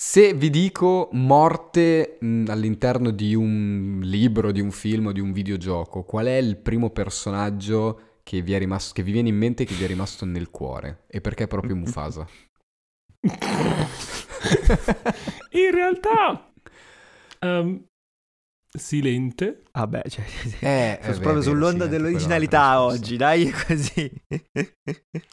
Se vi dico morte mh, all'interno di un libro, di un film o di un videogioco, qual è il primo personaggio che vi, è rimasto, che vi viene in mente e che vi è rimasto nel cuore? E perché proprio Mufasa? in realtà... Um, silente. Vabbè, cioè, eh, sono proprio sull'onda sì, dell'originalità oggi, dai, è così.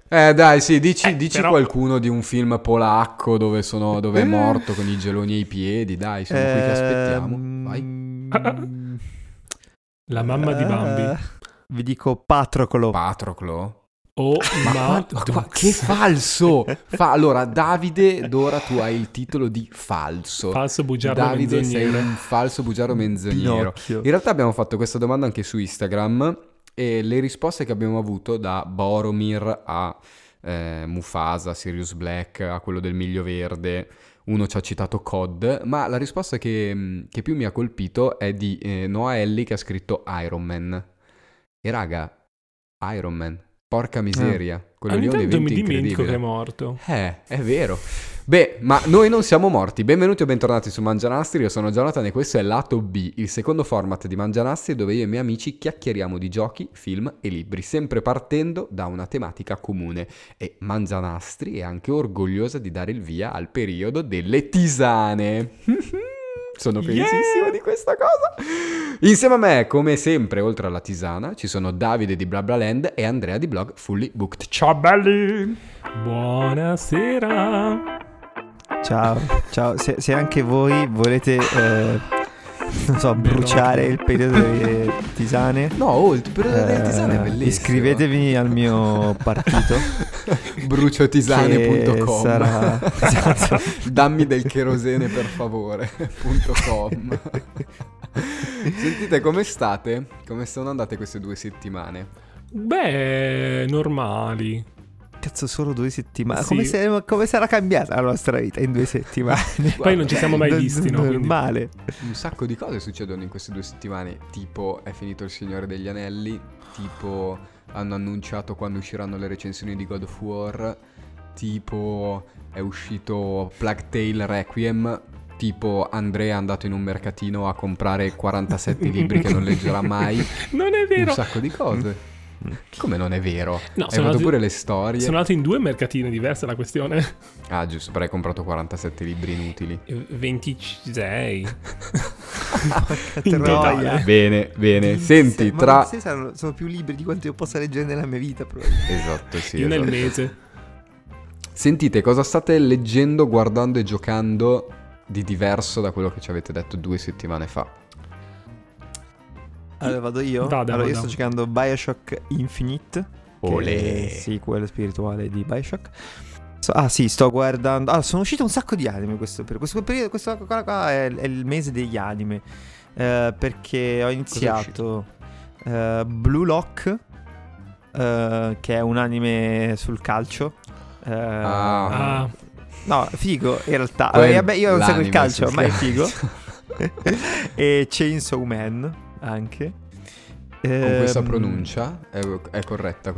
eh, dai, sì, dici, eh, dici però... qualcuno di un film polacco dove, sono, dove è eh. morto con i geloni ai piedi, dai, siamo eh, qui che aspettiamo. Vai. La mamma di Bambi. Uh, vi dico Patroclo. Patroclo? Oh, ma, ma, ma che falso! Fa, allora, Davide, d'ora tu hai il titolo di falso. Falso bugiardo Davide, menzognero. sei un falso bugiardo menzognero. In realtà abbiamo fatto questa domanda anche su Instagram e le risposte che abbiamo avuto da Boromir a eh, Mufasa, Sirius Black, a quello del Miglio Verde, uno ci ha citato COD, ma la risposta che, che più mi ha colpito è di eh, Noah Ellie che ha scritto Iron Man. E raga, Iron Man. Porca miseria, eh. quello Ogni lì è un evento mi dimentico che è morto. Eh, è vero. Beh, ma noi non siamo morti. Benvenuti o bentornati su Mangianastri. Io sono Jonathan e questo è Lato B, il secondo format di Mangianastri dove io e i miei amici chiacchieriamo di giochi, film e libri, sempre partendo da una tematica comune. E Mangianastri è anche orgogliosa di dare il via al periodo delle tisane. Sono felicissimo yeah! di questa cosa. Insieme a me, come sempre, oltre alla tisana, ci sono Davide di BlaBlaLand e Andrea di blog Fully Booked. Ciao belli! Buonasera! Ciao, ciao. Se, se anche voi volete... Eh non so, bruciare il periodo delle tisane. No, oh, il periodo delle tisane è eh, bellissimo. Iscrivetevi al mio partito. Bruciotisane.com sarà... esatto. Dammi del cherosene per favore. .com Sentite, come state? Come sono andate queste due settimane? Beh, normali cazzo solo due settimane. Sì. Come, se, come, sarà cambiata la nostra vita in due settimane? Poi non ci siamo mai visti, no? Normale. Un sacco di cose succedono in queste due settimane. Tipo, è finito il Signore degli Anelli. Tipo, hanno annunciato quando usciranno le recensioni di God of War. Tipo, è uscito Plague Tale Requiem. Tipo, Andrea è andato in un mercatino a comprare 47 libri che non leggerà mai. Non è vero. Un sacco di cose. Come non è vero? No, hai fatto pure le storie. Sono andato in due mercatine diverse la questione. Ah, giusto, però hai comprato 47 libri inutili. 26. troia. Bene, bene. Senti, ma tra... Sono, sono, più libri di quanto io possa leggere nella mia vita. Esatto, sì. Io esatto. nel mese. Sentite, cosa state leggendo, guardando e giocando di diverso da quello che ci avete detto due settimane fa? Allora vado io? Vada, allora vada. io sto giocando Bioshock Infinite. Olè. Sì, quello spirituale di Bioshock. So, ah sì, sto guardando... Ah, sono uscite un sacco di anime questo periodo. Questo periodo, questo qua, qua è, è, il mese degli anime. Uh, perché ho iniziato uh, Blue Lock, uh, che è un anime sul calcio. ah. ah. No, figo in realtà. Vabbè, io non seguo il calcio, ma è figo. e Chainsaw Man anche. Con questa ehm, pronuncia è, è corretta.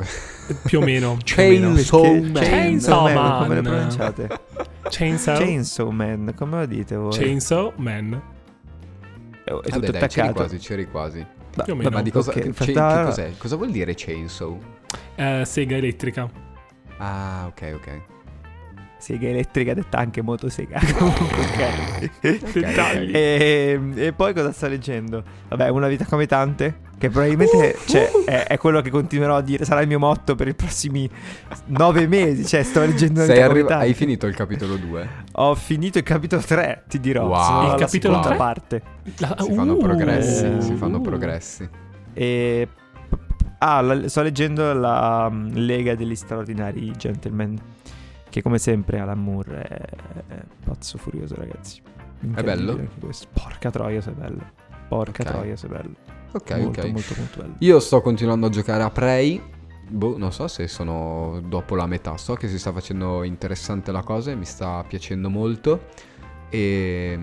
Più o meno. Chainsaw Man. Chainsaw Man. Come le pronunciate? Chainsaw. Chainsaw Man, come lo dite voi? Chainsaw Man. È, è Vabbè, tutto dai, attaccato. c'eri quasi, c'eri quasi. Più o meno. Ma di cosa, Okay, che, infatti- che cos'è? Cosa vuol dire chainsaw? Eh, sega elettrica. Ah, ok, ok. Sega elettrica detta anche motosega. ok. Dettagli. E, e poi cosa sto leggendo? Vabbè, Una vita come tante. Che probabilmente cioè, è, è quello che continuerò a dire. Sarà il mio motto per i prossimi nove mesi. Cioè, sto leggendo Sei tante. hai finito il capitolo 2? Ho finito il capitolo 3, ti dirò. Wow. Il capitolo seconda tre? parte. La- Si fanno uh, progressi, si fanno uh. progressi. E... Ah, la- sto leggendo la um, Lega degli straordinari gentleman. Che come sempre Alan Moore è, è pazzo furioso, ragazzi. Incredibile bello? Porca troia, se è bello. Porca Ok. troia, se è bello. Ok, molto, ok. molto, molto bello. Io sto continuando a giocare a Prey. Boh, non so se sono dopo la metà. So che si sta facendo interessante la cosa e mi sta piacendo molto. E,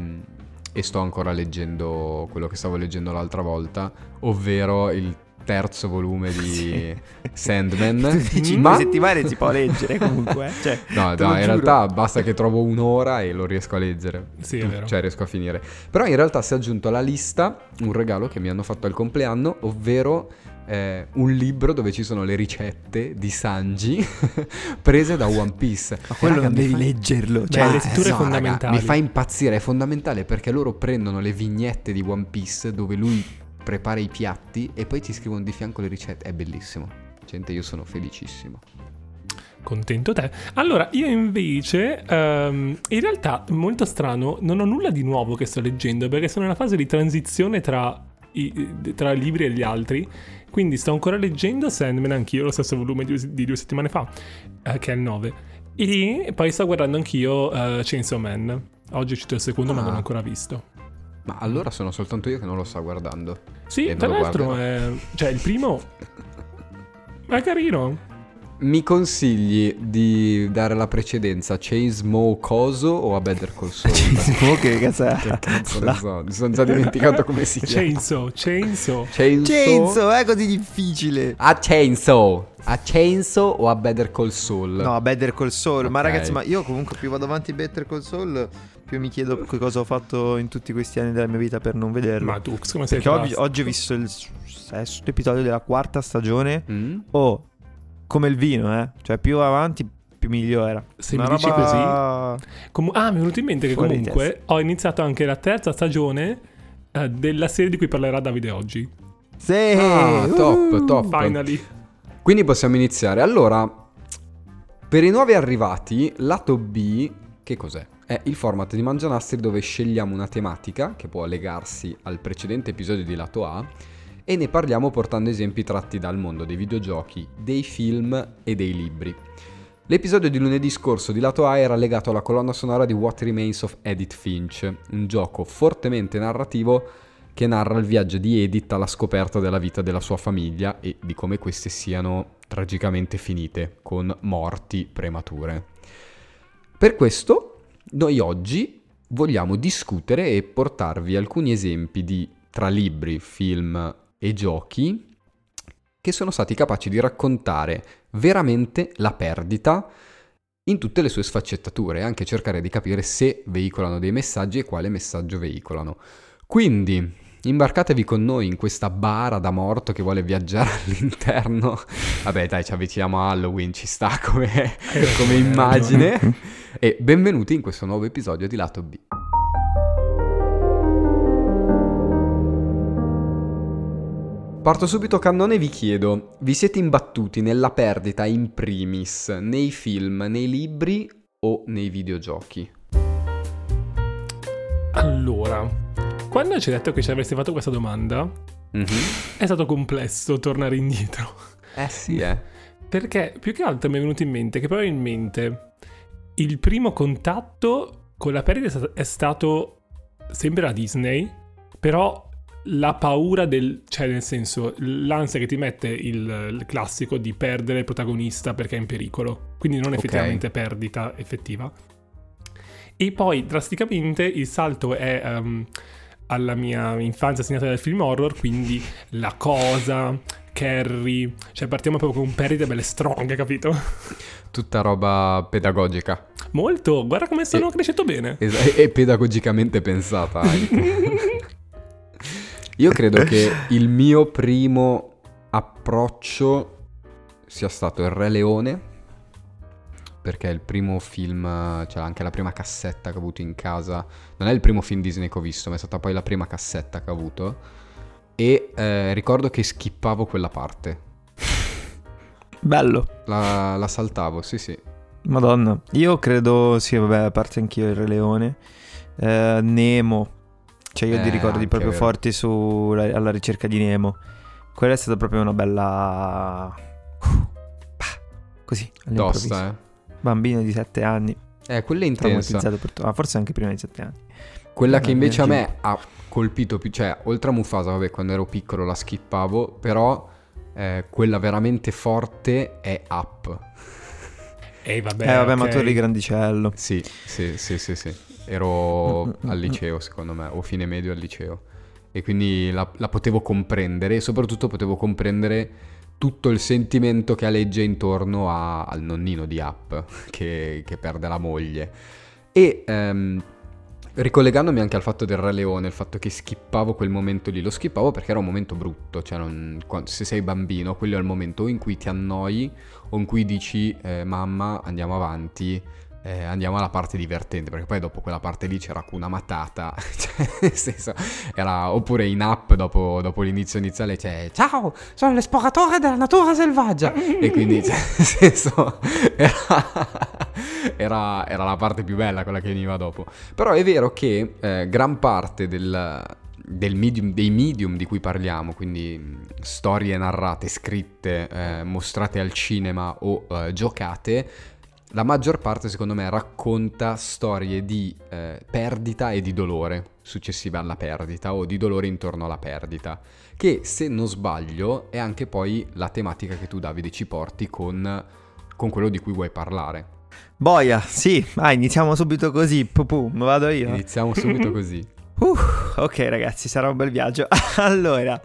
e sto ancora leggendo quello che stavo leggendo l'altra volta, ovvero il terzo volume di Sandman. Tu dici ma... due settimane si può leggere comunque. eh, Cioè, No, no, in giuro. realtà basta che trovo un'ora e lo riesco a leggere. Sì, è vero. Cioè, riesco a finire. Però in realtà si è aggiunto alla lista un regalo che mi hanno fatto al compleanno, ovvero eh, un libro dove ci sono le ricette di Sanji prese da One Piece. Ma quello Raga, devi fa- leggerlo. Beh, Cioè, le letture no, raga, fondamentali. mi fa impazzire, è fondamentale perché loro prendono le vignette di One Piece dove lui prepara i piatti e poi ti scrivono di fianco le ricette. È bellissimo. Gente, io sono felicissimo. Contento te. Allora, io invece, ehm, in realtà, molto strano, non ho nulla di nuovo che sto leggendo perché sono nella fase di transizione tra i, tra i libri e gli altri. Quindi sto ancora leggendo Sandman, anch'io, lo stesso volume di, di due settimane fa, eh, che è il 9. E poi sto guardando anch'io eh, Chainsaw Man. Oggi è uscito il secondo, ma Ah. non l'ho ancora visto. Ma allora sono soltanto io che non lo sto guardando. Sì, tra l'altro, è, cioè, il primo è carino. Mi consigli di dare la precedenza a Chainsmoke Coso o a Better Call Saul? Chainsmoke, che cazzo è? che cazzo La- so, mi sono già dimenticato come si chiama. Chainsaw, Chainsaw. Chainsaw? Chainsaw, è così difficile. A Chainsaw. A Chainsaw o a Better Call Saul? No, Better Call Saul. Ma Ok. ragazzi, ma io comunque più vado avanti Better Call Saul, più mi chiedo che cosa ho fatto in tutti questi anni della mia vita per non vederlo. Ma tu, come sei Perché oggi, oggi ho visto il sesto episodio della quarta stagione. Mm? Oh, come il vino, eh. Cioè, più avanti, più migliora. Se Una mi dici roba- Com- ah, mi è venuto in mente che Fuori comunque ho iniziato anche la terza stagione eh, della serie di cui parlerà Davide oggi. Sì, Ah, top, uh. top. Finally. Quindi possiamo iniziare. Allora, per i nuovi arrivati, lato B, che cos'è? È il format di Mangianastri dove scegliamo una tematica che può legarsi al precedente episodio di lato A e ne parliamo portando esempi tratti dal mondo dei videogiochi, dei film e dei libri. L'episodio di lunedì scorso di lato A era legato alla colonna sonora di What Remains of Edith Finch, un gioco fortemente narrativo che narra il viaggio di Edith alla scoperta della vita della sua famiglia e di come queste siano tragicamente finite, con morti premature. Per questo, noi oggi vogliamo discutere e portarvi alcuni esempi di tra libri, film e giochi che sono stati capaci di raccontare veramente la perdita in tutte le sue sfaccettature e anche cercare di capire se veicolano dei messaggi e quale messaggio veicolano. Quindi imbarcatevi con noi in questa bara da morto che vuole viaggiare all'interno. Vabbè, dai, ci avviciniamo a Halloween, ci sta come, come immagine. E benvenuti in questo nuovo episodio di Lato B. Parto subito cannone e vi chiedo, vi siete imbattuti nella perdita in primis nei film, nei libri o nei videogiochi? Allora, quando ci hai detto che ci avresti fatto questa domanda, Mhm. è stato complesso tornare indietro. Eh sì, eh. Perché più che altro mi è venuto in mente che probabilmente il primo contatto con la perdita è sta- è stato sempre la Disney, però la paura del, cioè nel senso, l'ansia che ti mette il, il classico di perdere il protagonista perché è in pericolo, quindi non Ok. effettivamente perdita effettiva. E poi drasticamente il salto è ehm, alla mia infanzia segnata dal film horror, quindi la cosa, Carrie, cioè partiamo proprio con perdite belle strong, capito? Tutta roba pedagogica Molto, guarda come sono E- cresciuto bene. Es- e pedagogicamente pensata anche. Io credo che il mio primo approccio sia stato Il Re Leone, perché è il primo film, cioè anche la prima cassetta che ho avuto in casa, non è il primo film Disney che ho visto, ma è stata poi la prima cassetta che ho avuto. E eh, ricordo che skippavo quella parte, Bello. la, la saltavo, sì sì. Madonna. Io credo, sì, vabbè, a parte anch'io il Re Leone. Eh, Nemo. Cioè, io Eh, ricordi anche proprio vero. forti su, alla ricerca di Nemo. Quella è stata proprio una bella... Bah, Così. Tosta, eh. Bambino di 7 anni, Eh, quella è intensa. per tutto. Ah, forse anche prima di 7 anni. Quella Eh, che invece a me ha colpito più, cioè oltre a Mufasa, vabbè, quando ero piccolo la skippavo, però eh, quella veramente forte è Up. E vabbè, eh, vabbè, ma ok. tu eri grandicello. Sì, sì, sì, sì, sì. Ero al liceo, secondo me, o fine medio al liceo. e quindi la, la potevo comprendere e soprattutto potevo comprendere tutto il sentimento che aleggia intorno a, al nonnino di App che, che perde la moglie. E ehm, ricollegandomi anche al fatto del Re Leone, il fatto che skippavo quel momento lì, lo skippavo perché era un momento brutto, cioè non, se sei bambino, quello è il momento in cui ti annoi o in cui dici eh, mamma andiamo avanti eh, andiamo alla parte divertente, perché poi dopo quella parte lì c'era una Matata, cioè, nel senso, era, oppure in app dopo, dopo, l'inizio iniziale c'è ciao, sono l'esploratore della natura selvaggia, e quindi, cioè, nel senso, era, era, era, la parte più bella quella che veniva dopo. Però è vero che eh, gran parte del, del medium, dei medium di cui parliamo, quindi storie narrate, scritte, eh, mostrate al cinema o eh, giocate, la maggior parte secondo me racconta storie di eh, perdita e di dolore successive alla perdita o di dolore intorno alla perdita, che se non sbaglio è anche poi la tematica che tu Davide ci porti con, con quello di cui vuoi parlare. Boia, sì, ah, iniziamo subito così, pum, vado io. Iniziamo subito così. Uh, ok ragazzi, sarà un bel viaggio. allora,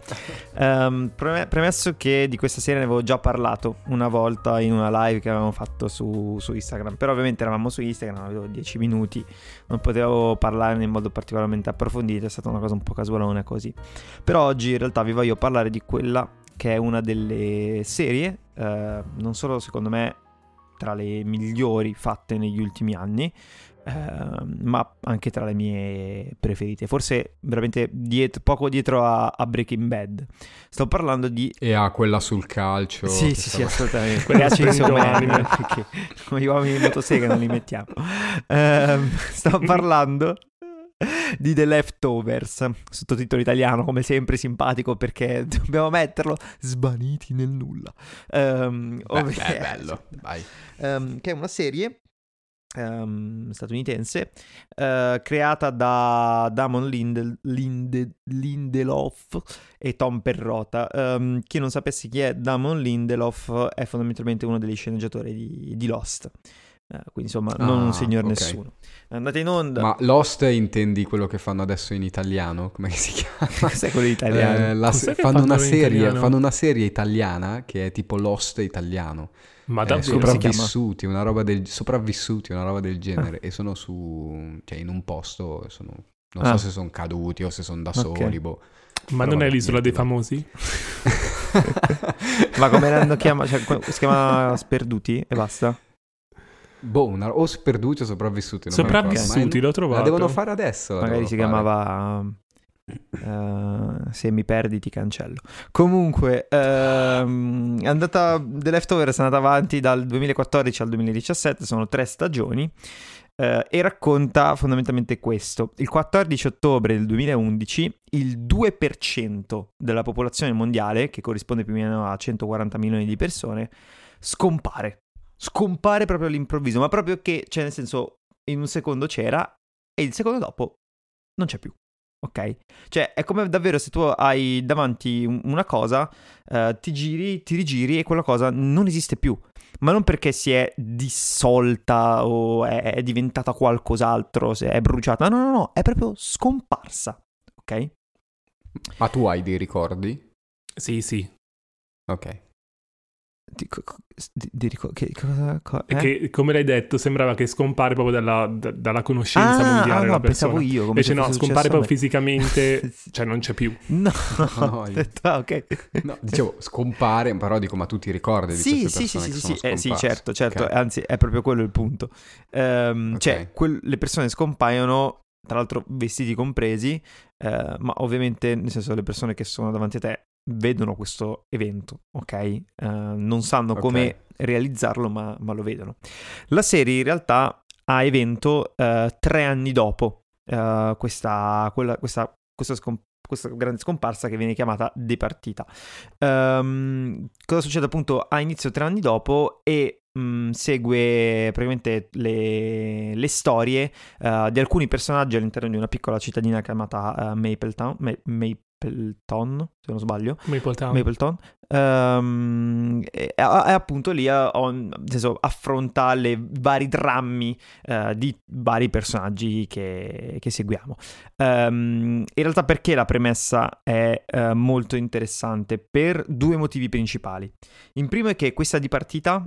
um, premesso che di questa serie ne avevo già parlato una volta in una live che avevamo fatto su, su Instagram, però ovviamente eravamo su Instagram, avevo 10 minuti, non potevo parlarne in modo particolarmente approfondito, è stata una cosa un po' casualona così. Però oggi in realtà vi voglio parlare di quella che è una delle serie, uh, non solo secondo me tra le migliori fatte negli ultimi anni, Ehm, ma anche tra le mie preferite. Forse veramente diet- poco dietro a, a, Breaking Bad. Sto parlando di... E a quella sul calcio. Sì, sì, sì, assolutamente. Quelle anime, perché come gli uomini in motosega non li mettiamo. Uh, sto parlando di The Leftovers, sottotitolo italiano, come sempre simpatico perché dobbiamo metterlo svaniti nel nulla. Um, Beh, ovvero, beh, bello. Um, che è una serie um, statunitense, uh, creata da Damon Linde, Linde, Lindelof e Tom Perrota. Um, chi non sapesse chi è Damon Lindelof è fondamentalmente uno degli sceneggiatori di, di Lost. Uh, quindi insomma non ah, un signor okay. nessuno. Andate in onda. Ma Lost intendi quello che fanno adesso in italiano? Come si chiama? Cos'è quello italiano? Eh, se- fanno, una serie, fanno una serie italiana che è tipo Lost italiano. Ma da eh, sopravvissuti, una roba del, sopravvissuti, una roba del genere. Ah. E sono su, cioè in un posto, sono, non ah. so se sono caduti o se sono da soli, okay. boh. Ma Però non è l'isola dei famosi? Ma come l'hanno chiamato? Cioè, si chiama Sperduti e basta? Boh, una, o sperduti o sopravvissuti. sopravvissuti, l'ho trovato. La devono fare adesso. Magari si fare. chiamava Uh, se mi perdi ti cancello. Comunque, uh, è andata, The Leftovers è andata avanti dal 2014 al 2017, sono tre stagioni. Uh, e racconta fondamentalmente questo. Il 14 ottobre del 2011 il 2% della popolazione mondiale, che corrisponde più o meno a 140 milioni di persone, scompare. Scompare proprio all'improvviso, ma proprio che, cioè nel senso, in un secondo c'era e il secondo dopo non c'è più. Ok? Cioè, è come davvero se tu hai davanti una cosa, uh, ti giri, ti rigiri e quella cosa non esiste più. Ma non perché si è dissolta o è, è diventata qualcos'altro, se è bruciata. No, no, no, è proprio scomparsa. Ok? Ma tu hai dei ricordi? Sì, sì. Ok. Dico, dico, che, cosa, co- eh? che, come l'hai detto, sembrava che scompare proprio dalla, da, dalla conoscenza ah, mondiale. Ah, no, pensavo io. Come Invece no, scompare proprio fisicamente, cioè non c'è più. No, no, detto, ah, okay. no, dicevo scompare, però dico, ma tu ti ricordi sì, di sì, sì, sì, sì, eh, sì, certo, certo, okay. anzi è proprio quello il punto. Um, okay. Cioè, quel, le persone scompaiono, tra l'altro vestiti compresi, uh, ma ovviamente, nel senso, le persone che sono davanti a te vedono questo evento, ok? Uh, non sanno okay. come realizzarlo, ma, ma, lo vedono. La serie in realtà ha evento uh, tre anni dopo uh, questa, quella, questa, questa, scomp- questa, grande scomparsa che viene chiamata departita. Um, cosa succede appunto a inizio tre anni dopo e Mm, segue praticamente le, le storie uh, di alcuni personaggi all'interno di una piccola cittadina chiamata uh, Mapletown, Ma- Ma- Mapleton, se non sbaglio. Mapletown. Mapleton. Um, e, e, appunto lì ho, senso, affronta i vari drammi uh, di vari personaggi che, che seguiamo. Um, in realtà perché la premessa è uh, molto interessante? Per due motivi principali. In primo è che questa di partita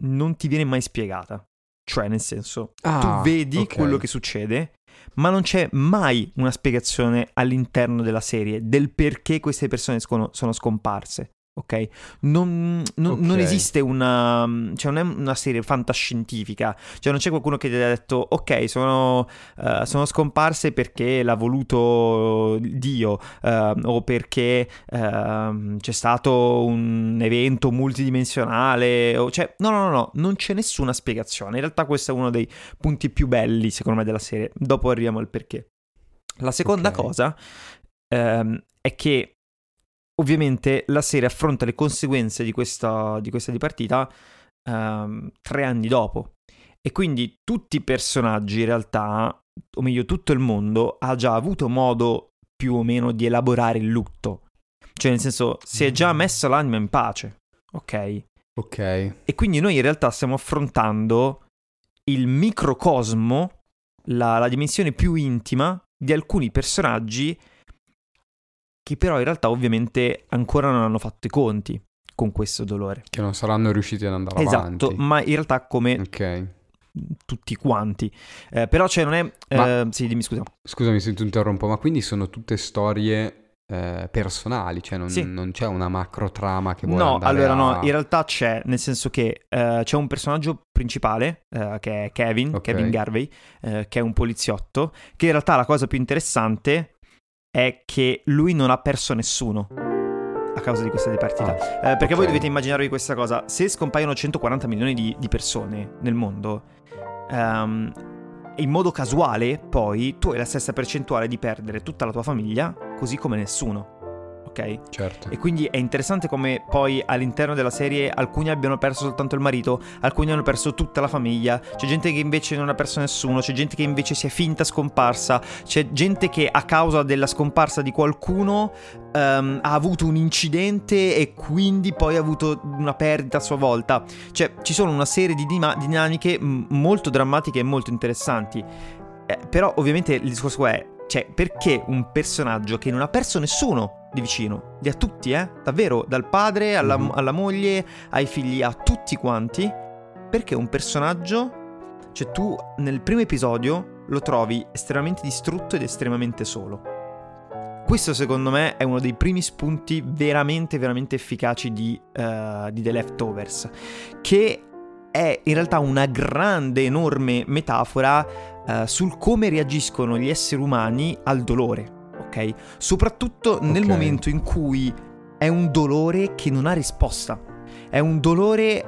non ti viene mai spiegata. Cioè, nel senso, ah, tu vedi okay. quello che succede, ma non c'è mai una spiegazione all'interno della serie del perché queste persone sono scomparse ok? Non, non, okay. non, esiste una... cioè non è una serie fantascientifica, cioè non c'è qualcuno che ti ha detto ok, sono, uh, sono scomparse perché l'ha voluto Dio uh, o perché uh, c'è stato un evento multidimensionale, o, cioè no, no, no, no, non c'è nessuna spiegazione. In realtà questo è uno dei punti più belli secondo me della serie, dopo arriviamo al perché. La seconda okay. cosa um, è che Ovviamente la serie affronta le conseguenze di questa, di questa dipartita um, tre anni dopo. E quindi tutti i personaggi in realtà, o meglio tutto il mondo, ha già avuto modo più o meno di elaborare il lutto. Cioè nel senso, si è già mm. messo l'anima in pace. Ok? Ok. E quindi noi in realtà stiamo affrontando il microcosmo, la, la dimensione più intima di alcuni personaggi che però in realtà ovviamente ancora non hanno fatto i conti con questo dolore. Che non saranno riusciti ad andare esatto, avanti. Esatto, ma in realtà come okay. tutti quanti. Eh, però cioè non è... Ma, eh, sì, dimmi scusa. Scusami se ti interrompo, ma quindi sono tutte storie eh, personali, cioè non, sì. non, c'è una macro trama che vuole No, allora a... no, in realtà c'è, nel senso che eh, c'è un personaggio principale eh, che è Kevin, okay. Kevin Garvey, eh, che è un poliziotto, che in realtà la cosa più interessante è che lui non ha perso nessuno a causa di questa dipartita. Ah, eh, perché okay. voi dovete immaginarvi questa cosa: se scompaiono 140 milioni di, di persone nel mondo, um, in modo casuale, poi tu hai la stessa percentuale di perdere tutta la tua famiglia, così come nessuno ok? Certo. E quindi è interessante come poi all'interno della serie alcuni abbiano perso soltanto il marito, alcuni hanno perso tutta la famiglia, c'è gente che invece non ha perso nessuno, c'è gente che invece si è finta scomparsa, c'è gente che a causa della scomparsa di qualcuno um, ha avuto un incidente e quindi poi ha avuto una perdita a sua volta. Cioè ci sono una serie di dinamiche molto drammatiche e molto interessanti. Eh, però ovviamente il discorso è, cioè, perché un personaggio che non ha perso nessuno di vicino, li ha tutti, eh? Davvero, dal padre alla, mm-hmm. alla moglie, ai figli, a tutti quanti. Perché un personaggio, cioè tu nel primo episodio lo trovi estremamente distrutto ed estremamente solo. Questo secondo me è uno dei primi spunti veramente, veramente efficaci di, uh, di The Leftovers, che è in realtà una grande, enorme metafora uh, sul come reagiscono gli esseri umani al dolore ok? Soprattutto nel okay. momento in cui è un dolore che non ha risposta. È un dolore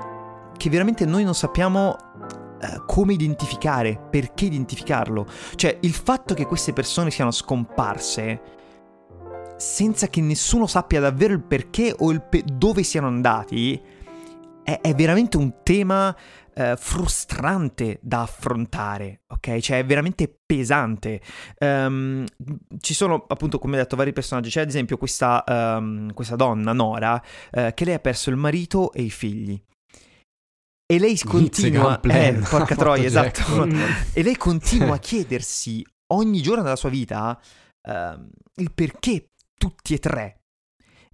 che veramente noi non sappiamo uh, come identificare, perché identificarlo. Cioè, il fatto che queste persone siano scomparse senza che nessuno sappia davvero il perché o il pe- dove siano andati è veramente un tema eh, frustrante da affrontare, ok? Cioè è veramente pesante. Um, ci sono appunto, come detto, vari personaggi. C'è ad esempio questa, um, questa donna, Nora, uh, che lei ha perso il marito e i figli. E lei continua... Eh, porca troia, esatto. e lei continua a chiedersi ogni giorno della sua vita uh, il perché tutti e tre.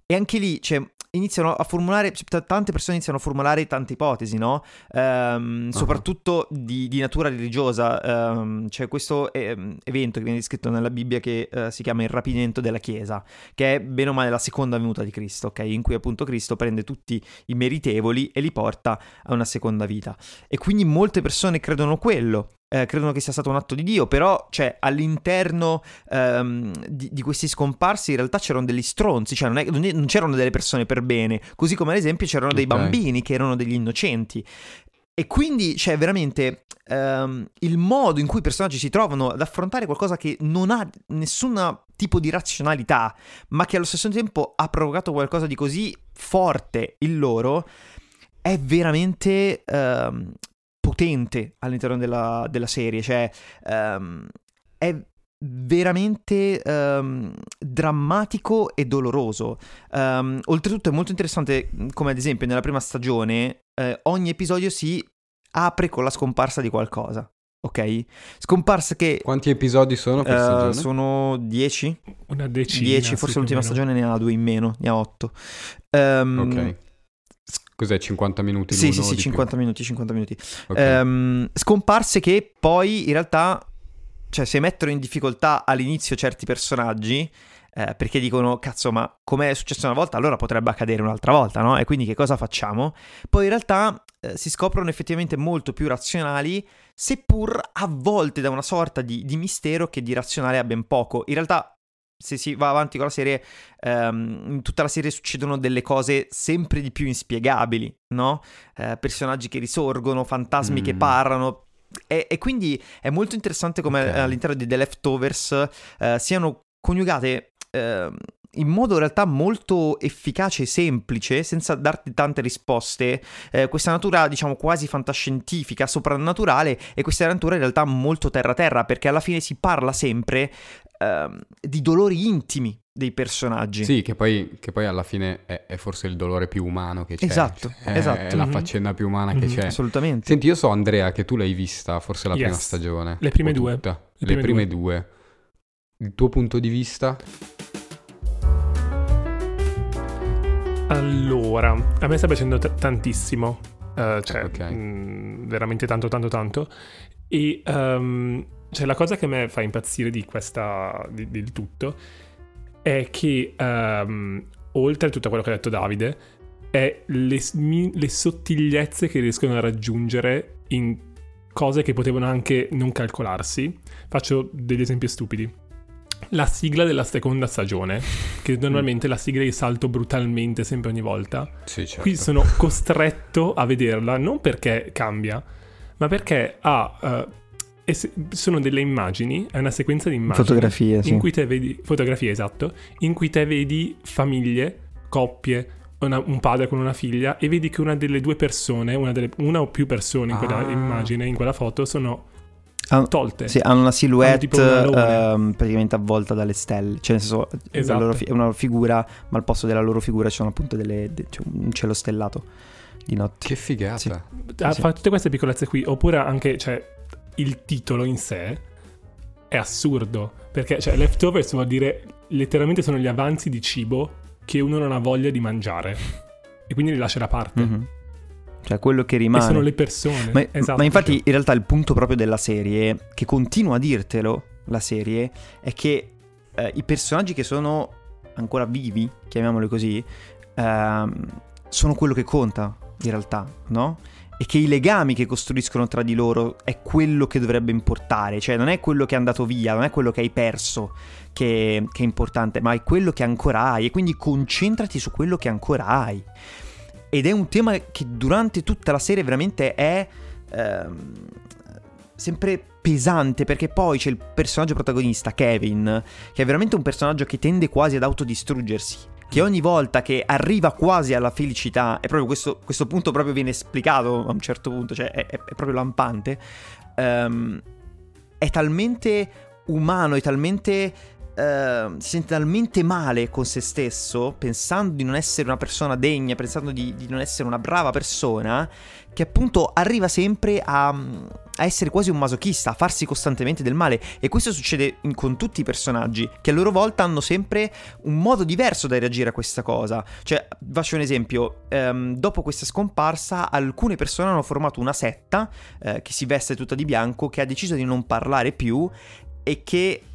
E anche lì, cioè, iniziano a formulare, cioè, tante persone iniziano a formulare tante ipotesi, no? Um, uh-huh. Soprattutto di, di, natura religiosa. Um, c'è questo eh, evento che viene descritto nella Bibbia che uh, si chiama il rapimento della Chiesa, che è bene o male la seconda venuta di Cristo, ok? In cui appunto Cristo prende tutti i meritevoli e li porta a una seconda vita. E quindi molte persone credono quello eh, credono che sia stato un atto di Dio, però cioè, all'interno ehm, di, di, questi scomparsi in realtà c'erano degli stronzi, cioè non, è, non, c'erano delle persone per bene, così come ad esempio c'erano dei okay. bambini che erano degli innocenti. E quindi c'è cioè, veramente ehm, il modo in cui i personaggi si trovano ad affrontare qualcosa che non ha nessun tipo di razionalità, ma che allo stesso tempo ha provocato qualcosa di così forte in loro, è veramente ehm, potente all'interno della, della serie, cioè um, è veramente um, drammatico e doloroso. Um, oltretutto è molto interessante come ad esempio nella prima stagione eh, ogni episodio si apre con la scomparsa di qualcosa. Ok? Scomparsa che... Quanti episodi sono per uh, stagione? Sono 10. Una decina. 10, forse l'ultima stagione ne ha due in meno, ne ha 8. Um, ok. Cos'è 50 minuti? Sì, sì, sì, 50 più? minuti, 50 minuti. Okay. Um, scomparse che poi in realtà, cioè se mettono in difficoltà all'inizio certi personaggi, eh, perché dicono, cazzo, ma come è successo una volta, allora potrebbe accadere un'altra volta, no? E quindi che cosa facciamo? Poi in realtà eh, si scoprono effettivamente molto più razionali, seppur avvolte da una sorta di, di mistero che di razionale ha ben poco. In realtà se si va avanti con la serie, um, in tutta la serie succedono delle cose sempre di più inspiegabili, no? Uh, personaggi che risorgono, fantasmi mm. che parlano. E, e, quindi è molto interessante come okay. all'interno di The Leftovers uh, siano coniugate uh, in modo in realtà molto efficace e semplice, senza darti tante risposte, eh, questa natura diciamo quasi fantascientifica, soprannaturale e questa natura in realtà molto terra-terra, perché alla fine si parla sempre eh, di dolori intimi dei personaggi. Sì, che poi, che poi alla fine è, è, forse il dolore più umano che c'è. Esatto, è, esatto. È la mm-hmm. faccenda più umana che mm-hmm, c'è. Assolutamente. Senti, io so Andrea che tu l'hai vista, forse la yes. prima stagione. Le prime due. Le, Le prime, prime due. due. Il tuo punto di vista? Allora, a me sta piacendo t- tantissimo, uh, cioè okay. mh, mm, veramente tanto tanto tanto. E um, cioè, la cosa che a me fa impazzire di questa, di, del tutto, è che um, oltre a tutto quello che ha detto Davide, è le, le sottigliezze che riescono a raggiungere in cose che potevano anche non calcolarsi. Faccio degli esempi stupidi la sigla della seconda stagione, che normalmente la sigla io salto brutalmente sempre ogni volta. Sì, certo. Qui sono costretto a vederla, non perché cambia, ma perché ha... Uh, sono delle immagini, è una sequenza di immagini. Fotografie, sì. In cui te vedi... Fotografie, esatto. In cui te vedi famiglie, coppie, una, un padre con una figlia e vedi che una delle due persone, una, delle, una o più persone in quella ah. immagine, in quella foto, sono tolte. Sì, hanno una silhouette hanno uh, praticamente avvolta dalle stelle. Cioè, nel senso, esatto. fi- è una figura, ma al posto della loro figura c'è appunto delle, de- cioè un cielo stellato di notte. Che figata. Sì. Ah, sì. Fa tutte queste piccolezze qui. Oppure anche, cioè, il titolo in sé è assurdo. Perché, cioè, leftovers vuol dire letteralmente sono gli avanzi di cibo che uno non ha voglia di mangiare. E quindi li lascia da parte. Mm-hmm cioè quello che rimane. E sono le persone. Ma, esatto, ma infatti, cioè. in realtà, il punto proprio della serie, che continua a dirtelo la serie, è che eh, i personaggi che sono ancora vivi, chiamiamoli così, ehm, sono quello che conta in realtà, no? E che i legami che costruiscono tra di loro è quello che dovrebbe importare, cioè non è quello che è andato via, non è quello che hai perso che, che è importante, ma è quello che ancora hai e quindi concentrati su quello che ancora hai. Ed è un tema che durante tutta la serie veramente è ehm, sempre pesante perché poi c'è il personaggio protagonista, Kevin, che è veramente un personaggio che tende quasi ad autodistruggersi. Che ogni volta che arriva quasi alla felicità, e proprio questo, questo punto proprio viene esplicato a un certo punto, cioè è, è, proprio lampante, ehm, è talmente umano, è talmente Uh, si sente talmente male con se stesso, pensando di non essere una persona degna, pensando di, di non essere una brava persona, che appunto arriva sempre a, a, essere quasi un masochista, a farsi costantemente del male. E questo succede in, con tutti i personaggi, che a loro volta hanno sempre un modo diverso da reagire a questa cosa. Cioè, faccio un esempio, um, dopo questa scomparsa alcune persone hanno formato una setta, uh, che si veste tutta di bianco, che ha deciso di non parlare più e che eh,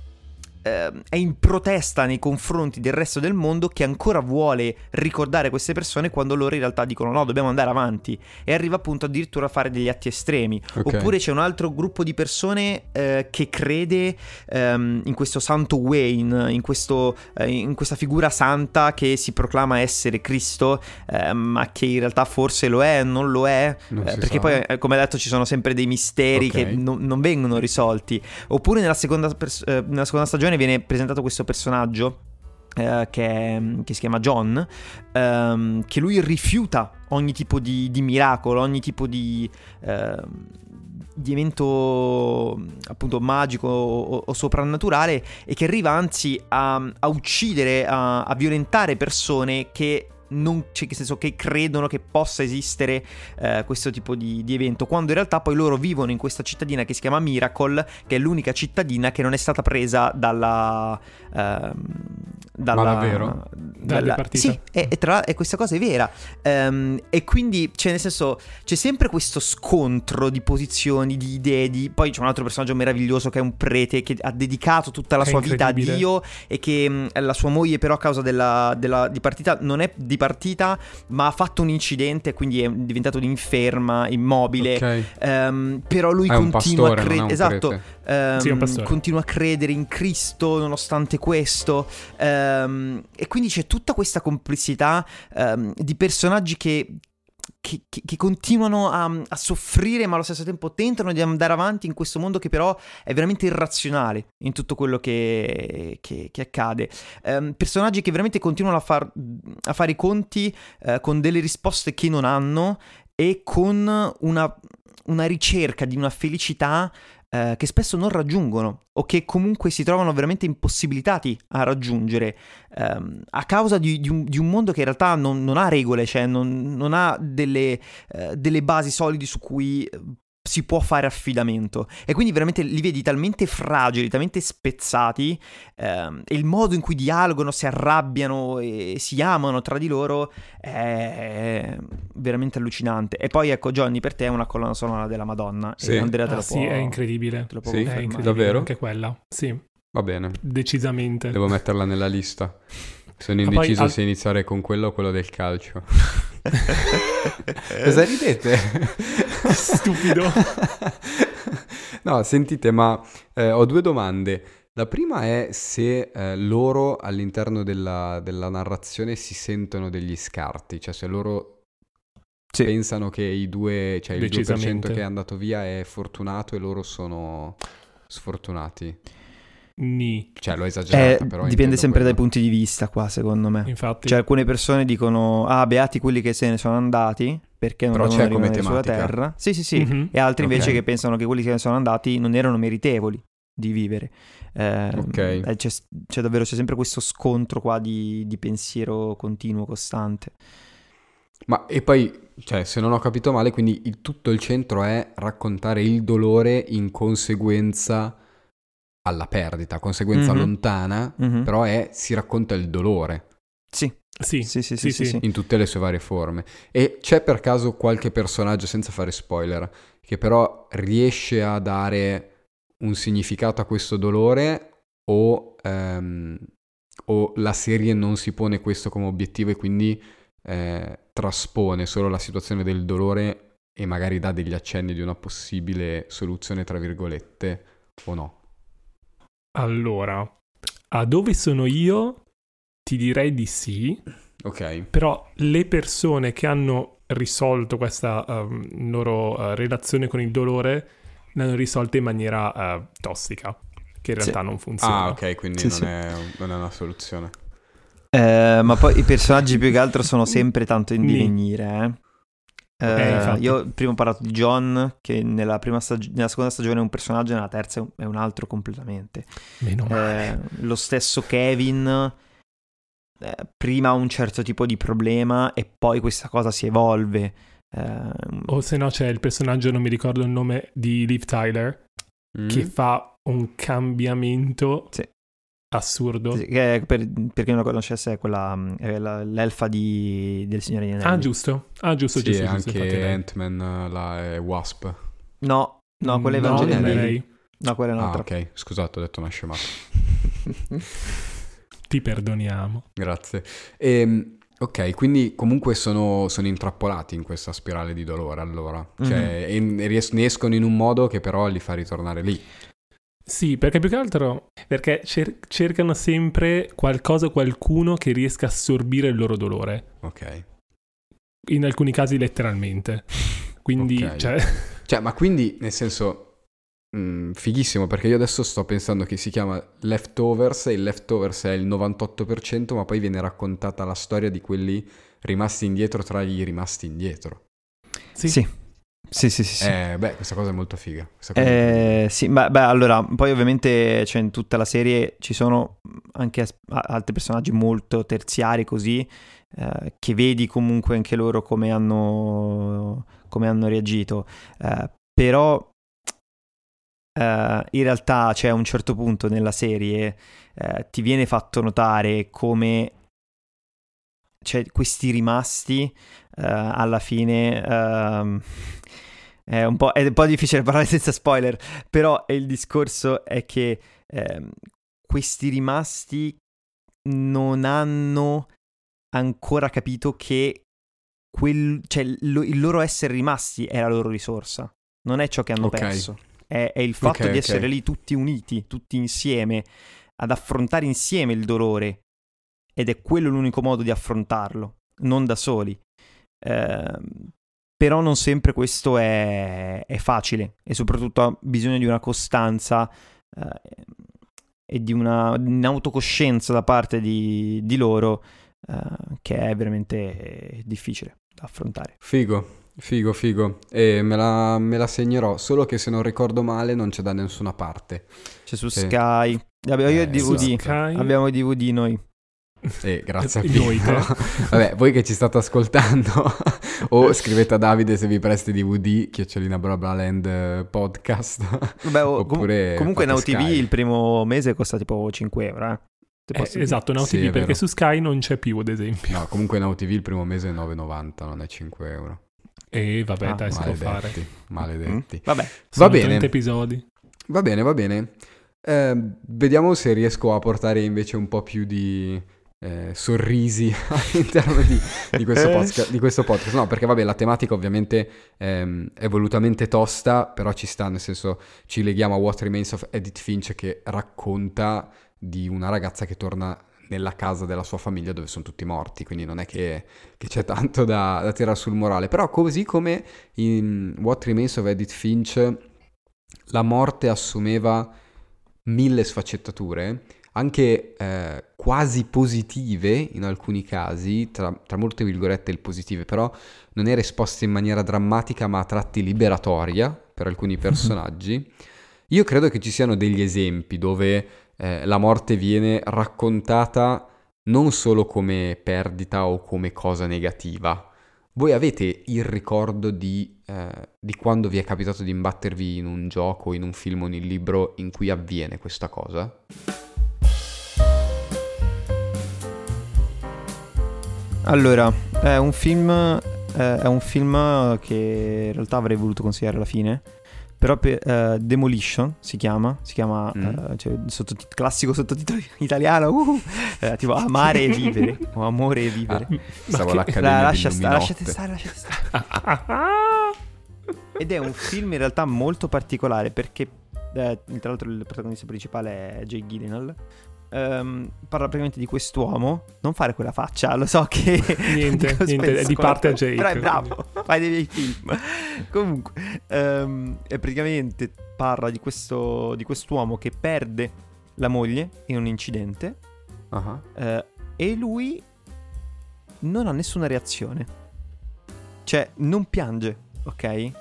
è in protesta nei confronti del resto del mondo che ancora vuole ricordare queste persone quando loro in realtà dicono no, dobbiamo andare avanti e arriva appunto addirittura a fare degli atti estremi. Okay. Oppure c'è un altro gruppo di persone eh, che crede ehm, in questo santo Wayne, in, questo, eh, in, questa figura santa che si proclama essere Cristo, eh, ma che in realtà forse lo è, non lo è, non eh, perché sa. poi eh, come detto ci sono sempre dei misteri okay. che no, non vengono risolti. Oppure nella seconda, pers- nella seconda stagione viene presentato questo personaggio eh, che, che, si chiama John, ehm, che lui rifiuta ogni tipo di, di miracolo, ogni tipo di, eh, di evento appunto magico o, o, soprannaturale e che arriva anzi a, a uccidere, a, a violentare persone che non, cioè, nel senso che credono che possa esistere eh, questo tipo di, di, evento, quando in realtà poi loro vivono in questa cittadina che si chiama Miracle, che è l'unica cittadina che non è stata presa dalla... Ehm, dalla Ma davvero? Dalla, sì, e, e, tra, e questa cosa è vera. Um, e quindi, cioè, nel senso, c'è sempre questo scontro di posizioni, di idee. Di... Poi c'è un altro personaggio meraviglioso che è un prete che ha dedicato tutta la è sua vita a Dio e che mh, la sua moglie, però, a causa della, della, di partita, non è di partita, ma ha fatto un incidente, quindi è diventato inferma, immobile. Okay. Um, però lui è continua pastore, a credere. Esatto. Um, sì, continua a credere in Cristo nonostante questo. Um, e quindi c'è tutta questa complessità um, di personaggi che, che, che, che continuano a, a, soffrire, ma allo stesso tempo tentano di andare avanti in questo mondo che però è veramente irrazionale in tutto quello che, che accade. Um, personaggi che veramente continuano a, far, a fare i conti uh, con delle risposte che non hanno e con una, una ricerca di una felicità eh, che spesso non raggiungono o che comunque si trovano veramente impossibilitati a raggiungere ehm, a causa di, di, un, di, un, mondo che in realtà non, non ha regole, cioè non, non ha delle, eh, delle basi solidi su cui si può fare affidamento e quindi veramente li vedi talmente fragili, talmente spezzati ehm, e il modo in cui dialogano, si arrabbiano e si amano tra di loro è veramente allucinante. E poi ecco Johnny per te è una colonna sonora della Madonna sì. e Andrea te ah, lo sì, può è incredibile. Te lo può sì, è incredibile davvero? anche quella. Sì. Va bene. Decisamente. Devo metterla nella lista. Sono indeciso poi, se iniziare con quello o quello del calcio. Cosa ridete? Stupido. no, sentite, ma eh, ho due domande. La prima è se eh, loro all'interno della, della, narrazione si sentono degli scarti, cioè se loro sì. pensano che i due, cioè il 2% che è andato via è fortunato e loro sono sfortunati. Ni. Cioè, l'ho esagerata, eh, però. Dipende sempre quello. dai punti di vista, qua, secondo me. Infatti. Cioè, alcune persone dicono: Ah, beati quelli che se ne sono andati perché non però c'è come sulla terra. Sì, sì, sì. Mm-hmm. E altri invece okay. che pensano che quelli che se ne sono andati non erano meritevoli di vivere. Eh, ok. C'è, c'è, davvero c'è sempre questo scontro qua di, di pensiero continuo, costante. Ma e poi, cioè, se non ho capito male, quindi il, tutto il centro è raccontare il dolore in conseguenza alla perdita, conseguenza mm-hmm. lontana, mm-hmm. però è, si racconta il dolore. Sì. Sì. Sì, sì, sì, sì, In tutte le sue varie forme. E c'è per caso qualche personaggio, senza fare spoiler, che però riesce a dare un significato a questo dolore o, um, o la serie non si pone questo come obiettivo e quindi eh, traspone solo la situazione del dolore e magari dà degli accenni di una possibile soluzione, tra virgolette, o no? Allora, a dove sono io ti direi di sì. Ok. Però le persone che hanno risolto questa um, loro uh, relazione con il dolore l'hanno risolta in maniera uh, tossica, che in realtà sì. non funziona. Ah, ok, quindi sì, non, sì. È, non, È, una soluzione. Eh, ma poi i personaggi più che altro sono sempre tanto in divenire, eh. Eh, io prima ho parlato di John, che nella, stag- nella, seconda stagione è un personaggio, nella terza è un altro completamente. Meno male. Eh, lo stesso Kevin, eh, prima ha un certo tipo di problema e poi questa cosa si evolve. Eh, o se no c'è il personaggio, non mi ricordo il nome, di Liv Tyler, mm. che fa un cambiamento sì assurdo. Che per, per, chi non la conoscesse è quella è la, l'elfa di, del Signore degli Anelli. Ah, giusto. Ah, giusto, sì, giusto. anche giusto, Ant-Man la è Wasp. No, no, quella è. No. No, quella è un'altra. Ah, ok. Scusate, ho detto una scemata. Ti perdoniamo. Grazie. E, ehm, ok, quindi comunque sono, sono, intrappolati in questa spirale di dolore allora. Cioè, mm-hmm. ries- ne escono in un modo che però li fa ritornare lì. Sì, perché più che altro perché cer- cercano sempre qualcosa o qualcuno che riesca a assorbire il loro dolore. Ok. In alcuni casi letteralmente. Quindi, okay. cioè... cioè... ma quindi, nel senso, mm, fighissimo perché io adesso sto pensando che si chiama Leftovers e il Leftovers è il 98%, ma poi viene raccontata la storia di quelli rimasti indietro tra gli rimasti indietro. Sì. sì. Sì, sì, sì. Eh, beh, questa cosa è molto figa. Eh, sì, ma beh, allora, poi ovviamente cioè, in tutta la serie ci sono anche as- altri personaggi molto terziari così, eh, che vedi comunque anche loro come hanno, come hanno reagito. Eh, però Uh, in realtà c'è un certo punto nella serie uh, ti viene fatto notare come cioè, questi rimasti alla fine ehm, è un, è, un po', difficile parlare senza spoiler però il discorso è che ehm, questi rimasti non hanno ancora capito che quel, cioè, lo, il loro essere rimasti è la loro risorsa non è ciò che hanno okay. perso è, è il fatto okay, di essere okay. lì tutti uniti, tutti insieme, ad affrontare insieme il dolore. Ed è quello l'unico modo di affrontarlo, non da soli. Eh, però non sempre questo è, è, facile e soprattutto ha bisogno di una costanza eh, e di una, un'autocoscienza da parte di, di loro eh, che è veramente difficile da affrontare. Figo, Figo, figo. E me la, me la, segnerò, solo che se non ricordo male non c'è da nessuna parte. C'è su sì. Sky. Abbiamo io eh, DVD. Abbiamo i DVD noi. Eh, grazie a Dio. Vabbè, voi che ci state ascoltando o scrivete a Davide se vi presti DVD, chiocciolina Brablaland eh, podcast. Vabbè, o, Oppure comunque Now TV il primo mese costa tipo 5 euro, eh. Eh, esatto, Now sì, TV perché su Sky non c'è più, ad esempio. No, comunque Now TV il primo mese è 9,90, non è 5 euro. E vabbè, ah, dai, si può fare. Maledetti. Mm? Vabbè, va bene. episodi. Va bene, va bene. Eh, vediamo se riesco a portare invece un po' più di eh, sorrisi all'interno di, di, questo podcast, di, questo podcast, No, perché vabbè, la tematica ovviamente ehm, è volutamente tosta, però ci sta, nel senso ci leghiamo a What Remains of Edith Finch che racconta di una ragazza che torna nella casa della sua famiglia dove sono tutti morti, quindi non è che, che c'è tanto da, da, tirare sul morale. Però così come in What Remains of Edith Finch la morte assumeva mille sfaccettature, anche eh, quasi positive in alcuni casi, tra, tra, molte virgolette il positive, però non era esposta in maniera drammatica ma a tratti liberatoria per alcuni personaggi. Io credo che ci siano degli esempi dove eh, la morte viene raccontata non solo come perdita o come cosa negativa. Voi avete il ricordo di, eh, di quando vi è capitato di imbattervi in un gioco, in un film o in un libro in cui avviene questa cosa? Allora, è un film, è un film che in realtà avrei voluto consigliare alla fine però per, uh, Demolition si chiama, si chiama mm. uh, cioè, sottotit- classico sottotitolo italiano, uh, uh, tipo Amare e vivere, o Amore e vivere. Ah, stavo all'accademia la, lascia stare, lasciate stare, lasciate stare. Ed è un film in realtà molto particolare perché, eh, tra l'altro il protagonista principale è Jay Gyllenhaal, Um, parla praticamente di quest'uomo. Non fare quella faccia, lo so che. Niente, niente, è di parte a Jake. Però è bravo, fai dei miei film. Comunque, um, e praticamente parla di, questo, di quest'uomo che perde la moglie in un incidente. Uh-huh. Uh, e lui non ha nessuna reazione. Cioè, non piange, ok?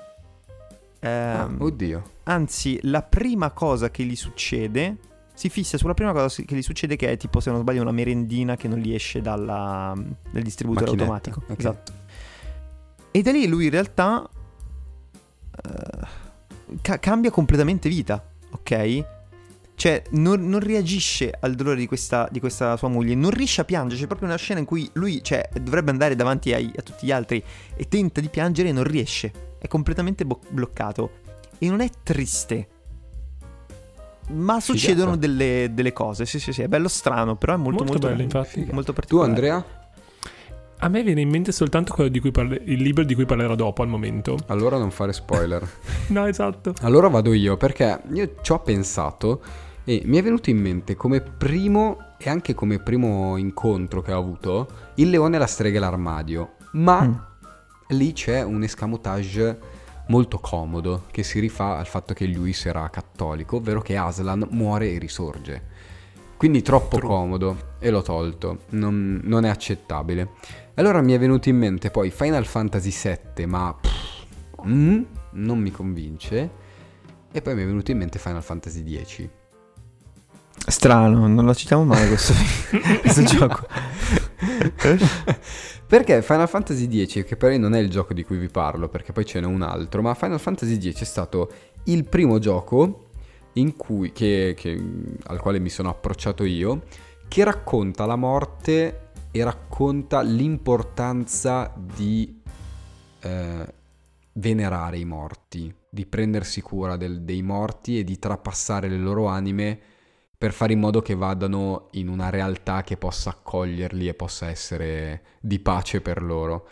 Um, ah, oddio. Anzi, la prima cosa che gli succede si fissa sulla prima cosa che gli succede che è tipo se non sbaglio una merendina che non gli esce dalla, dal distributore Macchinetta. automatico. Okay. Esatto. E da lì lui in realtà uh, ca- cambia completamente vita, ok? Cioè non, non reagisce al dolore di questa, di questa, sua moglie, non riesce a piangere, c'è proprio una scena in cui lui cioè, dovrebbe andare davanti ai, a tutti gli altri e tenta di piangere e non riesce, è completamente bo- bloccato e non è triste ma succedono delle, delle, cose, sì sì sì, è bello strano, però è molto molto, molto bello, infatti. Molto particolare. Tu Andrea? A me viene in mente soltanto quello di cui parle- il libro di cui parlerò dopo al momento. Allora non fare spoiler. no, esatto. Allora vado io perché io ci ho pensato e mi è venuto in mente come primo e anche come primo incontro che ho avuto il leone, la strega e l'armadio. Ma mm. lì c'è un escamotage molto comodo che si rifà al fatto che Lewis era cattolico, ovvero che Aslan muore e risorge. Quindi troppo True. comodo e l'ho tolto, non, non, è accettabile. Allora mi è venuto in mente poi Final Fantasy VII, ma pff, mm, non mi convince. E poi mi è venuto in mente Final Fantasy X. Strano, non lo citiamo mai questo, questo gioco. perché Final Fantasy X, che però non è il gioco di cui vi parlo, perché poi ce n'è un altro, ma Final Fantasy X è stato il primo gioco cui, che, che, al quale mi sono approcciato io, che racconta la morte e racconta l'importanza di eh, venerare i morti, di prendersi cura del, dei morti e di trapassare le loro anime per fare in modo che vadano in una realtà che possa accoglierli e possa essere di pace per loro,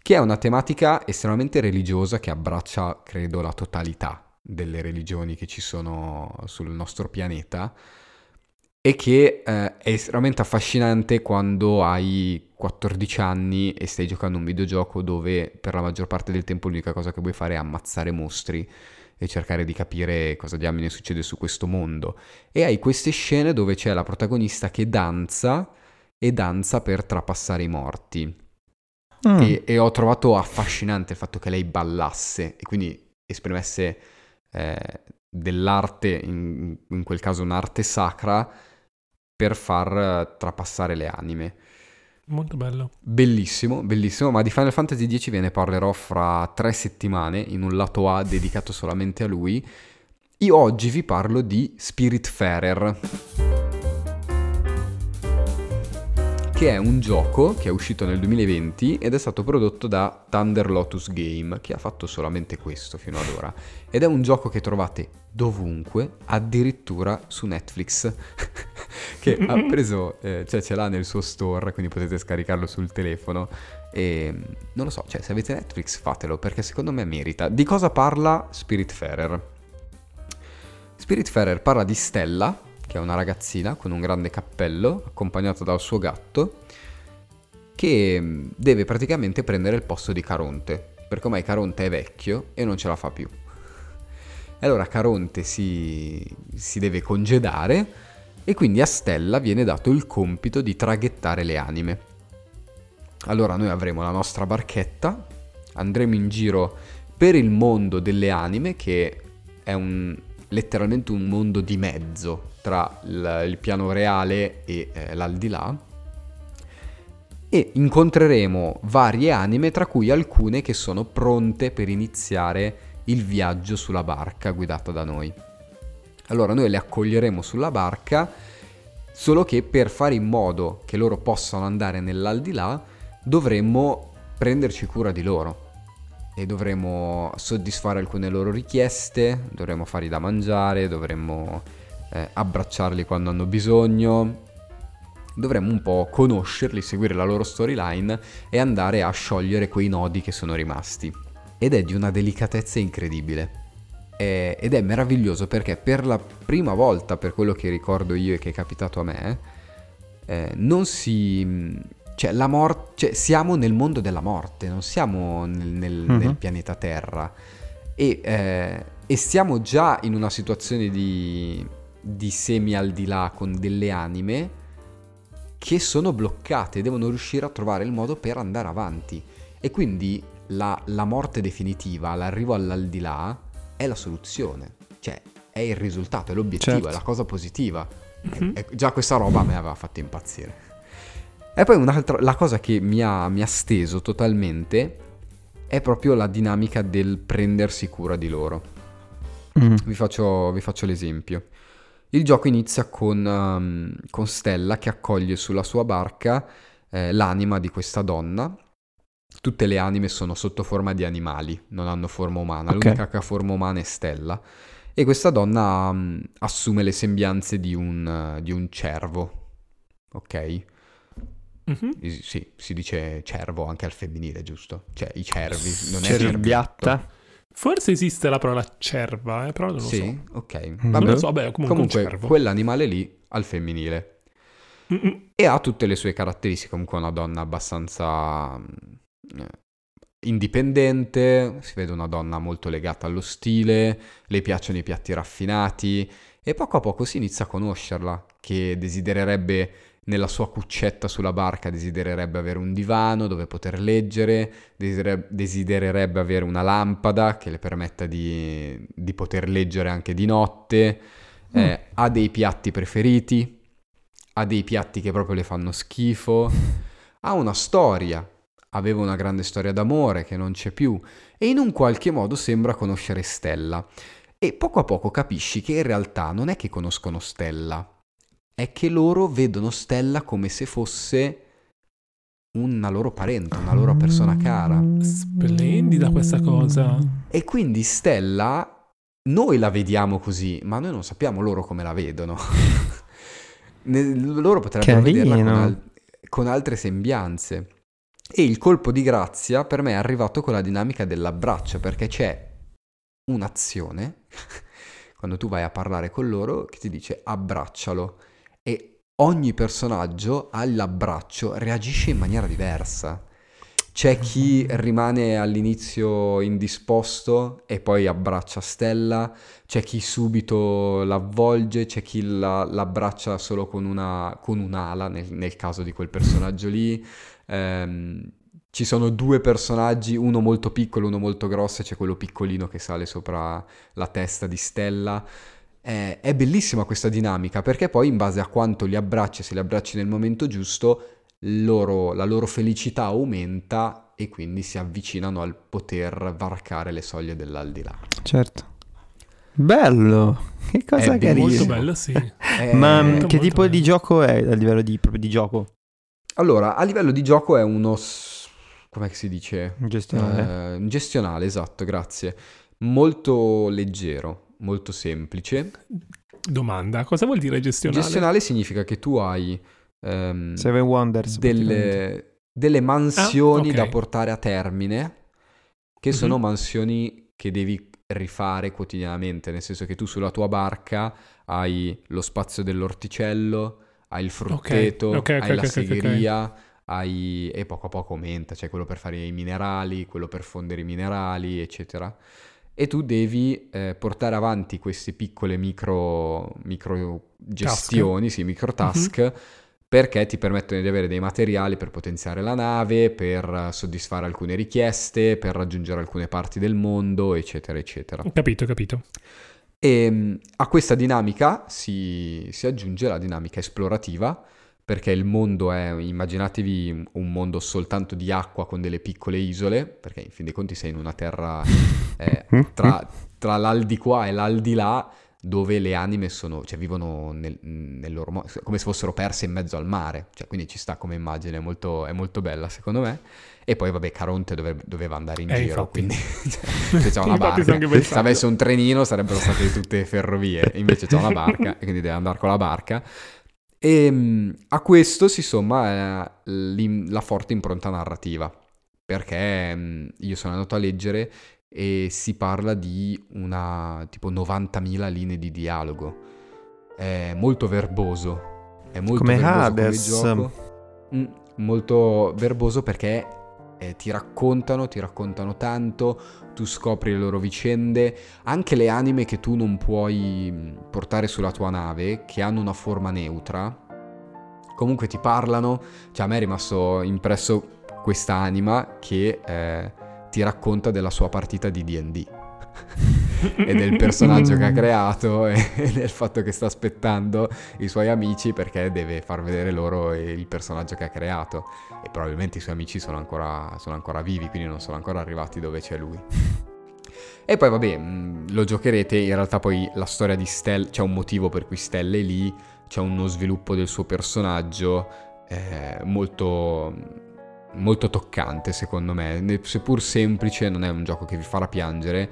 che è una tematica estremamente religiosa che abbraccia, credo, la totalità delle religioni che ci sono sul nostro pianeta e che eh, è estremamente affascinante quando hai 14 anni e stai giocando un videogioco dove per la maggior parte del tempo l'unica cosa che vuoi fare è ammazzare mostri e cercare di capire cosa diamine succede su questo mondo. E hai queste scene dove c'è la protagonista che danza e danza per trapassare i morti. Mm. E, e, ho trovato affascinante il fatto che lei ballasse e quindi esprimesse eh, dell'arte, in, in quel caso un'arte sacra, per far trapassare le anime. Molto bello. Bellissimo, bellissimo, ma di Final Fantasy X ve ne parlerò fra tre settimane in un lato A dedicato solamente a lui. Io oggi vi parlo di Spiritfarer, che è un gioco che è uscito nel 2020 ed è stato prodotto da Thunder Lotus Game, che ha fatto solamente questo fino ad ora. Ed è un gioco che trovate dovunque, addirittura su Netflix. che ha preso, eh, cioè ce l'ha nel suo store, quindi potete scaricarlo sul telefono. E non lo so, cioè se avete Netflix fatelo perché secondo me merita. Di cosa parla Spiritfarer? Spiritfarer parla di Stella, che è una ragazzina con un grande cappello, accompagnata dal suo gatto, che mm, deve praticamente prendere il posto di Caronte, perché ormai Caronte è vecchio e non ce la fa più. E allora Caronte si, si deve congedare e quindi a Stella viene dato il compito di traghettare le anime. Allora noi avremo la nostra barchetta, andremo in giro per il mondo delle anime che è un, letteralmente un mondo di mezzo tra il, il piano reale e eh, l'aldilà e incontreremo varie anime tra cui alcune che sono pronte per iniziare il viaggio sulla barca guidata da noi. Allora noi le accoglieremo sulla barca, solo che per fare in modo che loro possano andare nell'aldilà dovremmo prenderci cura di loro e dovremmo soddisfare alcune loro richieste, dovremmo fargli da mangiare, dovremmo eh, abbracciarli quando hanno bisogno, dovremmo un po' conoscerli, seguire la loro storyline e andare a sciogliere quei nodi che sono rimasti. Ed è di una delicatezza incredibile eh, ed è meraviglioso perché per la prima volta, per quello che ricordo io e che è capitato a me, eh, non si... Cioè, la mor- cioè, siamo nel mondo della morte, non siamo nel, nel, mm-hmm. nel pianeta Terra. E, eh, e, siamo già in una situazione di, di semi al di là con delle anime che sono bloccate, devono riuscire a trovare il modo per andare avanti. E quindi la, la morte definitiva, l'arrivo all'aldilà, è la soluzione, cioè è il risultato, è l'obiettivo, certo. è la cosa positiva. Mm-hmm. E, e già questa roba mi aveva fatto impazzire. E poi un'altra, la cosa che mi ha, mi ha steso totalmente è proprio la dinamica del prendersi cura di loro. Mm. Vi, faccio, vi, faccio, l'esempio. Il gioco inizia con, um, con, Stella che accoglie sulla sua barca eh, l'anima di questa donna Tutte le anime sono sotto forma di animali, non hanno forma umana. Okay. L'unica che ha forma umana è Stella. E questa donna um, assume le sembianze di un, uh, di un cervo. Ok? Mm-hmm. Sì, si dice cervo anche al femminile, giusto? Cioè i cervi, non è cerbiatta. Forse esiste la parola cerva, eh, però non lo sì? so. Sì, ok. Mm-hmm. Non lo so, beh, comunque, comunque quell'animale lì al femminile. Mm-mm. E ha tutte le sue caratteristiche, comunque una donna abbastanza indipendente, si vede una donna molto legata allo stile, le piacciono i piatti raffinati e poco a poco si inizia a conoscerla, che desidererebbe nella sua cuccetta sulla barca, desidererebbe avere un divano dove poter leggere, desidererebbe avere una lampada che le permetta di, di poter leggere anche di notte, mm. eh, ha dei piatti preferiti, ha dei piatti che proprio le fanno schifo, ha una storia aveva una grande storia d'amore che non c'è più e in un qualche modo sembra conoscere Stella. E poco a poco capisci che in realtà non è che conoscono Stella, è che loro vedono Stella come se fosse una loro parente, una loro persona cara. Splendida questa cosa. E quindi Stella, noi la vediamo così, ma noi non sappiamo loro come la vedono. loro potrebbero Carino. vederla con, al- con altre sembianze. E il colpo di grazia per me è arrivato con la dinamica dell'abbraccio, perché c'è un'azione, quando tu vai a parlare con loro, che ti dice abbraccialo. E ogni personaggio all'abbraccio reagisce in maniera diversa. C'è chi rimane all'inizio indisposto e poi abbraccia Stella, c'è chi subito l'avvolge, c'è chi la, l'abbraccia solo con, una, con un'ala nel, nel, caso di quel personaggio lì. Ehm, ci sono due personaggi, uno molto piccolo, uno molto grosso, e c'è quello piccolino che sale sopra la testa di Stella. È, è bellissima questa dinamica perché poi in base a quanto li abbracci, se li abbracci nel momento giusto, loro, la loro felicità aumenta e quindi si avvicinano al poter varcare le soglie dell'aldilà. Certo. Bello, che cosa è carina. Molto bello, sì. Ma molto, che molto tipo bello. di gioco è a livello di, di gioco? Allora, a livello di gioco è uno... come si dice? Gestionale. Uh, gestionale, esatto, grazie. Molto leggero, molto semplice. Domanda, cosa vuol dire gestionale? Gestionale significa che tu hai... Um, Seven Wonders. Delle, delle mansioni ah, okay. da portare a termine, che mm-hmm. sono mansioni che devi rifare quotidianamente, nel senso che tu sulla tua barca hai lo spazio dell'orticello, hai il frutteto, okay. Okay, hai la segheria, hai... e poco a poco aumenta, c'è cioè quello per fare i minerali, quello per fondere i minerali, eccetera. E tu devi eh, portare avanti queste piccole micro, micro gestioni, task. sì, micro task, mm-hmm. perché ti permettono di avere dei materiali per potenziare la nave, per soddisfare alcune richieste, per raggiungere alcune parti del mondo, eccetera, eccetera. Capito, capito. E ehm, a questa dinamica si, si aggiunge la dinamica esplorativa, perché il mondo è, immaginatevi un mondo soltanto di acqua con delle piccole isole, perché in fin dei conti sei in una terra eh, tra, tra l'aldi qua e l'aldi là, dove le anime sono, cioè vivono nel, nel loro modo, come se fossero perse in mezzo al mare, cioè, quindi ci sta come immagine, è molto, è molto bella secondo me. E poi, vabbè, Caronte dove, doveva andare in eh, giro, infatti. quindi cioè, c'è una barca. Se avesse un trenino sarebbero state tutte ferrovie, invece c'è una barca, e quindi deve andare con la barca. E ehm, a questo si somma eh, la forte impronta narrativa, perché mm, io sono andato a leggere e si parla di una tipo 90.000 linee di dialogo. È molto verboso, è molto come verboso Hades. come gioco. Mm, molto verboso perché eh, ti raccontano, ti raccontano tanto, tu scopri le loro vicende, anche le anime che tu non puoi mm, portare sulla tua nave, che hanno una forma neutra, comunque ti parlano, cioè a me è rimasto impresso questa anima che eh, ti racconta della sua partita di DD. E del personaggio che ha creato e del fatto che sta aspettando i suoi amici perché deve far vedere loro il personaggio che ha creato. E probabilmente i suoi amici sono ancora, sono ancora vivi quindi non sono ancora arrivati dove c'è lui. E poi vabbè mm, lo giocherete. In realtà poi la storia di Stella c'è un motivo per cui Stella è lì c'è uno sviluppo del suo personaggio eh, molto molto toccante secondo me, seppur semplice non è un gioco che vi farà piangere,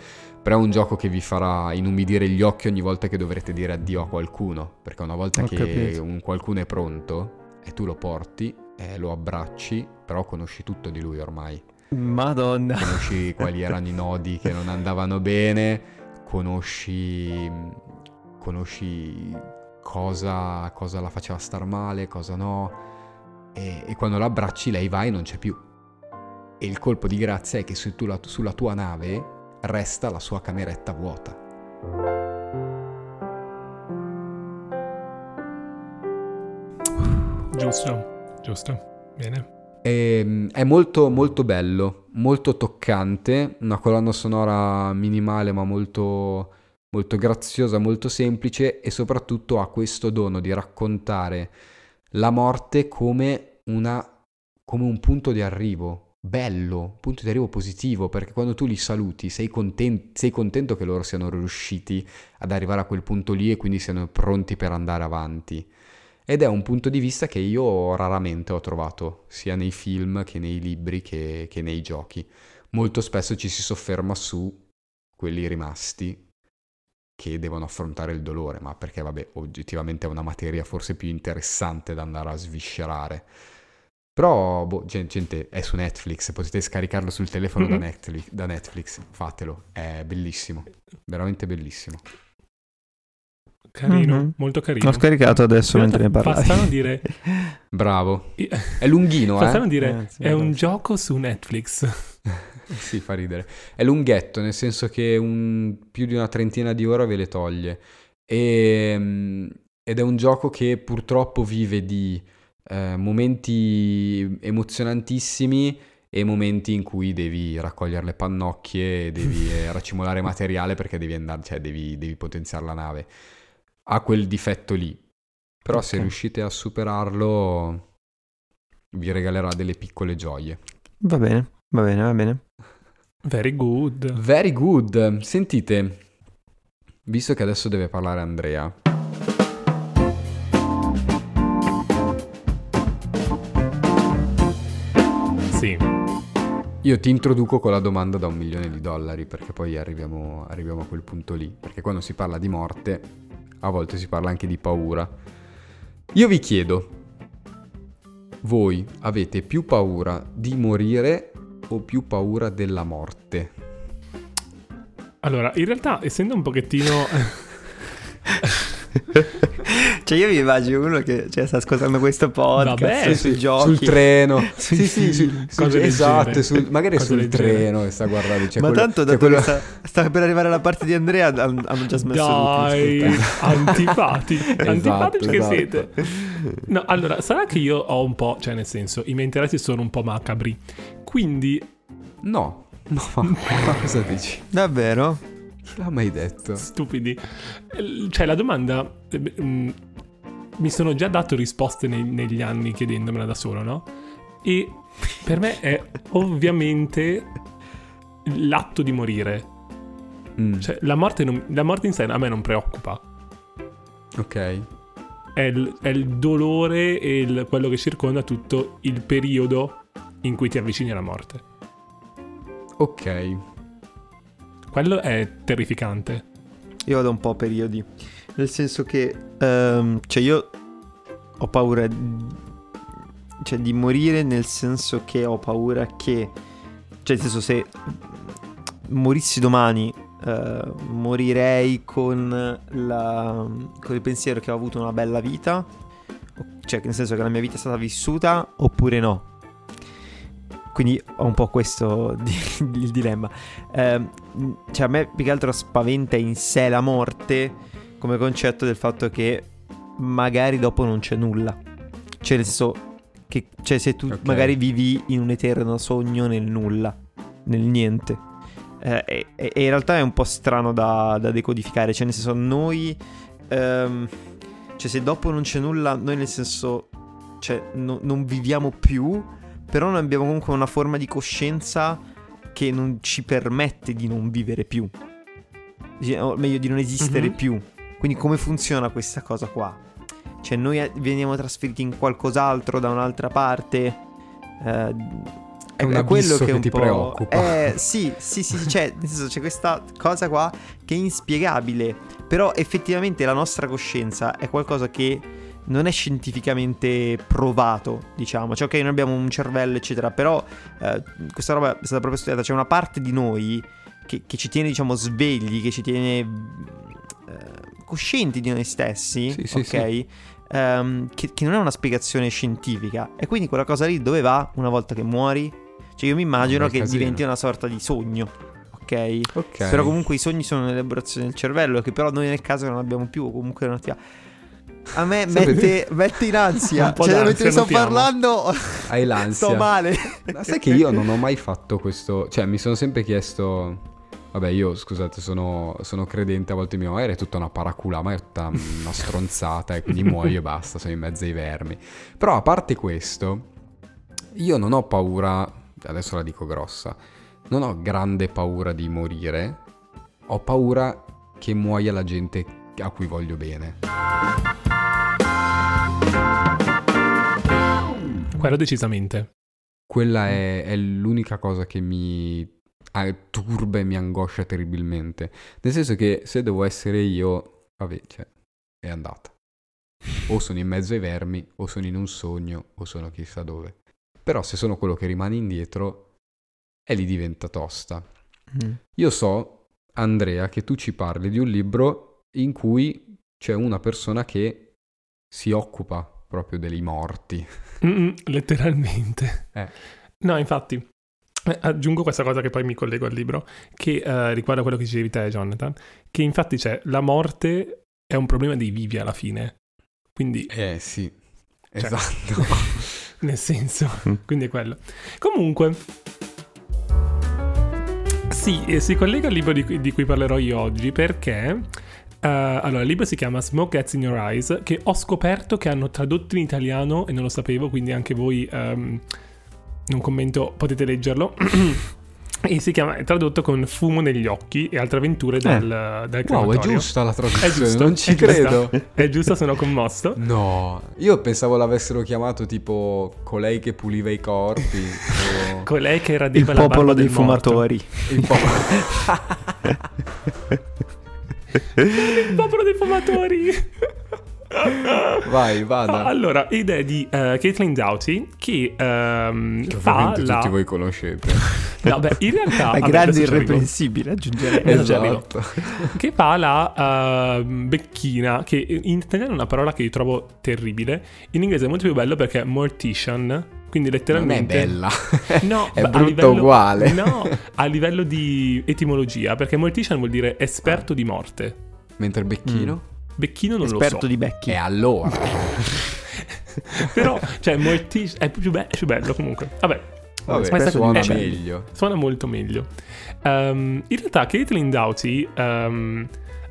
però è un gioco che vi farà inumidire gli occhi ogni volta che dovrete dire addio a qualcuno, perché una volta Ho che un qualcuno è pronto e tu lo porti e lo abbracci, però conosci tutto di lui ormai. Madonna. Conosci quali erano i nodi che non andavano bene, conosci conosci cosa, cosa la faceva star male, cosa no e, e quando la abbracci lei va e non c'è più. E il colpo di grazia è che su tu, sulla tua nave resta la sua cameretta vuota. Giusto, giusto. Bene. E, ehm, è molto molto bello, molto toccante, una colonna sonora minimale ma molto, molto graziosa, molto semplice e soprattutto ha questo dono di raccontare la morte come, una, come un punto di arrivo, bello, punto di arrivo positivo, perché quando tu li saluti sei, conten- sei contento che loro siano riusciti ad arrivare a quel punto lì e quindi siano pronti per andare avanti. Ed è un punto di vista che io raramente ho trovato, sia nei film che nei libri che, che nei giochi. Molto spesso ci si sofferma su quelli rimasti che devono affrontare il dolore, ma perché vabbè, oggettivamente è una materia forse più interessante da andare a sviscerare. Però, boh, gente, è su Netflix, potete scaricarlo sul telefono mm-hmm. da, Netflix, da Netflix, fatelo, è bellissimo, veramente bellissimo. Carino, mm-hmm. molto carino. L'ho scaricato adesso mentre ne parlavi. Fa dire... Bravo. È lunghino, fa eh? dire, eh, sì, è un gioco su Netflix. sì, fa ridere. È lunghetto, nel senso che un, più di una trentina di ore ve le toglie. E, ehm, ed è un gioco che purtroppo vive di eh, momenti emozionantissimi e momenti in cui devi raccogliere le pannocchie devi eh, racimolare materiale perché devi andare, cioè devi, devi potenziare la nave ha quel difetto lì. Però okay. se riuscite a superarlo vi regalerà delle piccole gioie. Va bene, va bene, va bene. Very good. Very good. Sentite, visto che adesso deve parlare Andrea. Sì. Io ti introduco con la domanda da un milione di dollari perché poi arriviamo, arriviamo a quel punto lì. Perché quando si parla di morte a volte si parla anche di paura. Io vi chiedo, voi avete più paura di morire o più paura della morte? Allora, in realtà, essendo un pochettino... cioè io mi immagino uno che cioè, sta ascoltando questo podcast Vabbè, sui sì, giochi. Sul treno. Sì sì, sì, su, esatto sul, magari Cose sul treno e sta guardando cioè ma quello, tanto cioè quello... sta, sta, per arrivare alla parte di Andrea hanno già smesso dai antipatici. Esatto, antipatici esatto. che siete. No allora sarà che io ho un po' cioè nel senso i miei interessi sono un po' macabri. Quindi no. No. Ma cosa dici? Davvero l'ha mai detto? Stupidi. Cioè, la domanda. Mm, mi sono già dato risposte nei, negli anni chiedendomela da solo, no? E per me è ovviamente l'atto di morire. Mm. Cioè, la morte, non, la morte in sé a me non preoccupa. Ok. È il, è il dolore e il, quello che circonda tutto il periodo in cui ti avvicini alla morte. Ok. Quello è terrificante. Io vado un po' a periodi. Nel senso che, um, cioè io ho paura cioè, di morire nel senso che ho paura che, cioè nel senso se morissi domani uh, morirei con, la, con il pensiero che ho avuto una bella vita, cioè nel senso che la mia vita è stata vissuta oppure no. Quindi ho un po' questo di, il dilemma. Eh, cioè a me più che altro spaventa in sé la morte come concetto del fatto che magari dopo non c'è nulla. Cioè nel senso che cioè, se tu okay. magari vivi in un eterno sogno nel nulla, nel niente. Eh, e, e, in realtà è un po' strano da, da decodificare. Cioè nel senso noi... Ehm, cioè se dopo non c'è nulla, noi nel senso... Cioè no, non viviamo più però noi abbiamo comunque una forma di coscienza che non ci permette di non vivere più, o meglio di non esistere mm-hmm. più. Quindi come funziona questa cosa qua? Cioè noi veniamo trasferiti in qualcos'altro da un'altra parte? Eh, è, è quello che, che un ti po'... preoccupa. Eh, sì, sì, sì, cioè, nel senso c'è questa cosa qua che è inspiegabile, però effettivamente la nostra coscienza è qualcosa che non è scientificamente provato, diciamo. Cioè, ok, noi abbiamo un cervello, eccetera, però eh, questa roba è stata proprio studiata. C'è una parte di noi che, che ci tiene, diciamo, svegli, che ci tiene eh, coscienti di noi stessi, sì, ok? Sì. Um, che, che non è una spiegazione scientifica. E quindi quella cosa lì dove va una volta che muori? Cioè io mi immagino che casino. diventi una sorta di sogno, ok? Ok. Però comunque i sogni sono un'elaborazione del cervello che però noi nel caso non abbiamo più, o comunque non attiva. A me mette, mette in ansia. Cioè, d'ansia, mentre sto notiamo. parlando, Hai l'ansia. sto male. Ma sai che io non ho mai fatto questo, cioè mi sono sempre chiesto, vabbè io scusate sono, sono credente, a volte mi dico, magari è tutta una paracula, ma è tutta una stronzata e quindi muoio e basta, sono in mezzo ai vermi. Però a parte questo, io non ho paura, adesso la dico grossa, non ho grande paura di morire, ho paura che muoia la gente a cui voglio bene. Quello decisamente. Quella è, è l'unica cosa che mi turba e mi angoscia terribilmente. Nel senso che se devo essere io, vabbè, cioè, è andata. O sono in mezzo ai vermi, o sono in un sogno, o sono chissà dove. Però se sono quello che rimane indietro, e lì diventa tosta. Io so, Andrea, che tu ci parli di un libro in cui c'è una persona che si occupa proprio dei morti. Mm, letteralmente. Eh. No, infatti. eh, Aggiungo questa cosa che poi mi collego al libro, che eh, riguarda quello che dicevi te, Jonathan, che infatti c'è la morte è un problema dei vivi alla fine. Quindi, Eh sì, Cioè, esatto. nel senso, quindi è quello. Comunque, sì, e si collega al libro di cui, di cui parlerò io oggi perché... eh, allora, il libro si chiama Smoke Gets in Your Eyes, che ho scoperto che hanno tradotto in italiano e non lo sapevo, quindi anche voi, ehm, non commento, potete leggerlo. e si chiama, è tradotto con Fumo negli occhi e altre avventure dal, dal Wow, è crematorio. giusta la È traduzione, giusto, non ci è giusta. credo. È giusto, sono commosso. No, io pensavo l'avessero chiamato tipo colei che puliva i corpi. o Colei che Il radeva la popolo barba dei del morto. fumatori. il popolo. Il popolo dei fumatori. Vai, vada. Allora, id è di eh, Caitlin Doughty che, ehm, Che fa ovviamente la... tutti voi conoscete. No, beh, in realtà... È grande irreprensibile, aggiungerei. Esatto. esatto. Che fa la eh, becchina, che in italiano è una parola che io trovo terribile. In inglese è molto più bello perché è mortician, quindi Non è letteralmente... bella. No, è a brutta livello- uguale. No, a livello di etimologia, perché mortician vuol dire esperto di morte. Mentre Becchino? Becchino non Esperto lo so. di becchi. E allora? Però, cioè, mortician è più, be- più bello comunque. Vabbè, Vabbè, suona eh, meglio. Suona molto meglio. Ehm, in realtà Caitlin Doughty... ehm,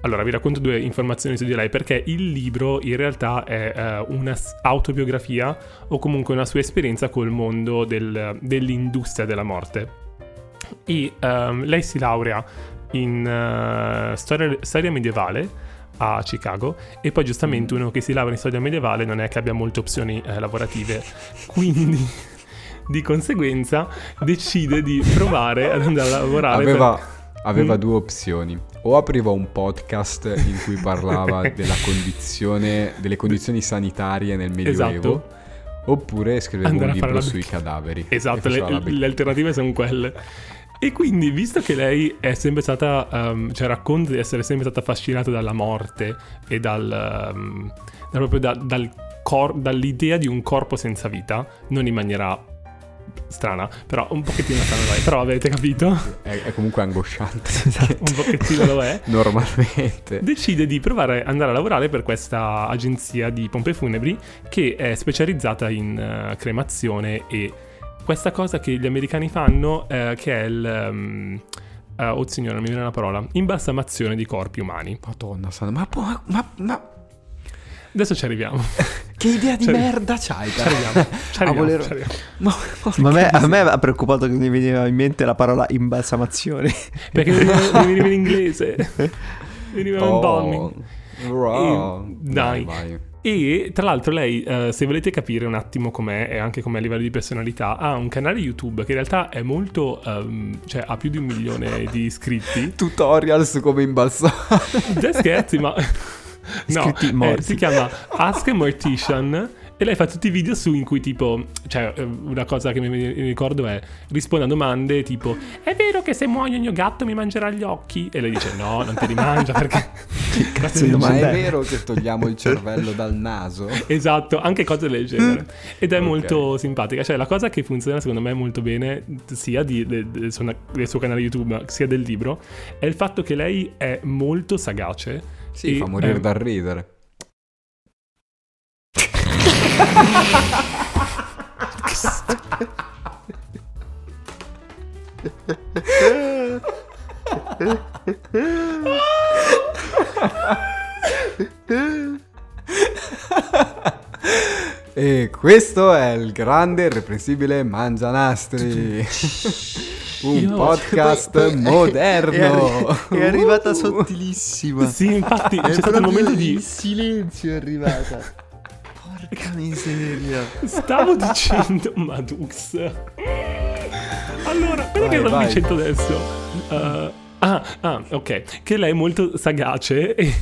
allora, vi racconto due informazioni su di lei, perché il libro in realtà è eh, una s- autobiografia o comunque una sua esperienza col mondo del- dell'industria della morte. E ehm, lei si laurea in eh, storia, storia medievale a Chicago e poi giustamente uno che si laurea in storia medievale non è che abbia molte opzioni eh, lavorative, quindi di conseguenza decide di provare ad andare a lavorare Aveva, per- aveva Mm. due opzioni. O apriva un podcast in cui parlava della condizione, delle condizioni sanitarie nel Medioevo. Esatto. Oppure scriveva Andare un libro sui cadaveri. Esatto, le, le alternative sono quelle. E quindi, visto che lei è sempre stata, ehm, cioè racconta di essere sempre stata affascinata dalla morte e dal, ehm, da- proprio da- dal cor- dall'idea di un corpo senza vita, non in maniera strana, però un pochettino strana lo è, però avete capito? È, è comunque angosciante. un pochettino lo è. Normalmente. decide di provare ad andare a lavorare per questa agenzia di pompe funebri che è specializzata in eh, cremazione e questa cosa che gli americani fanno eh, che è il... um, eh, oh signore, non mi viene la parola. Imbalsamazione di corpi umani. Madonna, ma, ma, ma Adesso ci arriviamo. che idea di merda c'hai? Ci arriviamo. Ci arriviamo, voler- ci arriviamo. Ma, Ma a me, a me ha preoccupato che mi veniva in mente la parola imbalsamazione. Perché mi veniva, mi veniva in inglese. Mi veniva Oh, embalming. wow. E- dai. vai. E tra l'altro lei, eh, se volete capire un attimo com'è e anche com'è a livello di personalità, ha un canale YouTube che in realtà è molto, ehm, cioè ha più di un milione di iscritti. Tutorial su come imbalsare. Dai scherzi, ma... No, eh, si chiama Ask a Mortician E lei fa tutti i video su in cui tipo, cioè eh, una cosa che mi ricordo è risponde a domande tipo è vero che se muoio il mio gatto mi mangerà gli occhi? E lei dice no, non te li mangia perché... sì, ma è vero che togliamo il cervello dal naso? Esatto, anche cose del genere. Ed è okay. molto simpatica. Cioè la cosa che funziona secondo me molto bene sia di, de, de, del, suo, del suo canale YouTube sia del libro è il fatto che lei è molto sagace. Sì, fa morire è... dal ridere. e questo è il grande irreprensibile Mangianastri. Un Io... podcast poi, poi, moderno. È, è, arrivata sottilissima. Sì, infatti c'è stato il momento di silenzio è arrivata. Porca miseria. Stavo dicendo Madux. Allora, quello che stavo dicendo adesso. Uh, ah, ah, ok. Che lei è molto sagace e,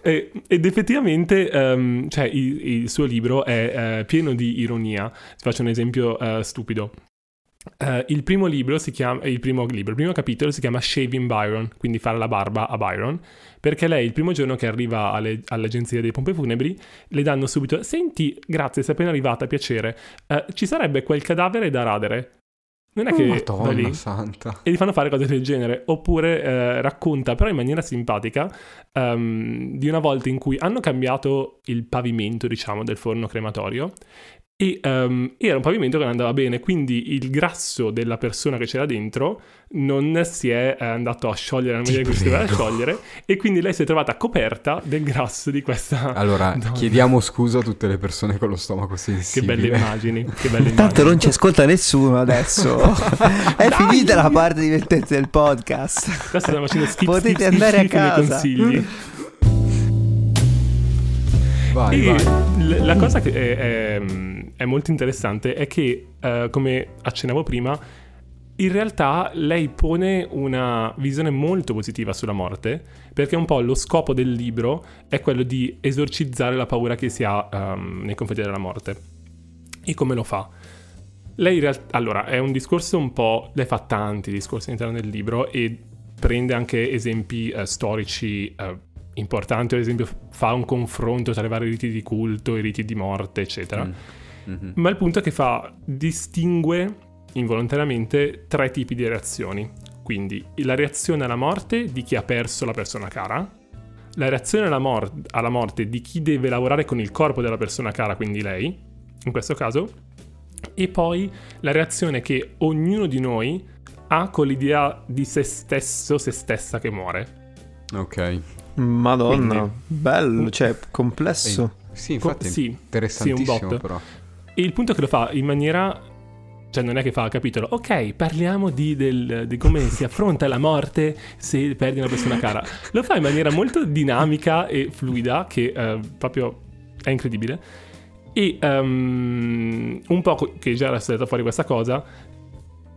e, ed effettivamente um, cioè, il, il, suo libro è uh, pieno di ironia. Ti faccio un esempio uh, stupido. Uh, il primo libro si chiama, il primo libro, il primo capitolo si chiama Shaving Byron, quindi fare la barba a Byron, perché lei il primo giorno che arriva alle, all'agenzia dei pompe funebri le danno subito, senti, grazie, sei appena arrivata, piacere, uh, ci sarebbe quel cadavere da radere? Non è che oh, Madonna lì santa. e gli fanno fare cose del genere. Oppure uh, racconta, però in maniera simpatica, um, di una volta in cui hanno cambiato il pavimento, diciamo, del forno crematorio e um, era un pavimento che non andava bene, quindi il grasso della persona che c'era dentro non si è eh, andato a sciogliere nella maniera in cui si doveva sciogliere e quindi lei si è trovata coperta del grasso di questa Allora, donna. chiediamo scusa a tutte le persone con lo stomaco sensibile. Che belle immagini, che belle Tanto non ci ascolta nessuno adesso. è Dai! finita la parte divertente del podcast. Adesso stiamo facendo schifo. Potete skip, andare skip, a casa. consigli. Vai, vai. la cosa che è, è, è, molto interessante è che, uh, come accennavo prima, in realtà lei pone una visione molto positiva sulla morte, perché un po' lo scopo del libro è quello di esorcizzare la paura che si ha um, nei confronti della morte. E come lo fa? Lei in realtà, allora, è un discorso un po', lei fa tanti discorsi all'interno del libro e prende anche esempi uh, storici uh, importante, ad esempio fa un confronto tra i vari riti di culto, i riti di morte, eccetera. Mm. Mm-hmm. Ma il punto è che fa, distingue involontariamente tre tipi di reazioni. Quindi la reazione alla morte di chi ha perso la persona cara, la reazione alla, mor- alla morte di chi deve lavorare con il corpo della persona cara, quindi lei, in questo caso, e poi la reazione che ognuno di noi ha con l'idea di se stesso, se stessa che muore. Ok. Madonna, Quindi, bello, cioè complesso. Eh, sì, infatti Co- sì, interessantissimo sì, un però. E il punto è che lo fa in maniera cioè non è che fa il capitolo, ok, parliamo di, del, di, come si affronta la morte se perdi una persona cara. Lo fa in maniera molto dinamica e fluida, che uh, proprio è incredibile. E um, un po' che già era stata fuori questa cosa,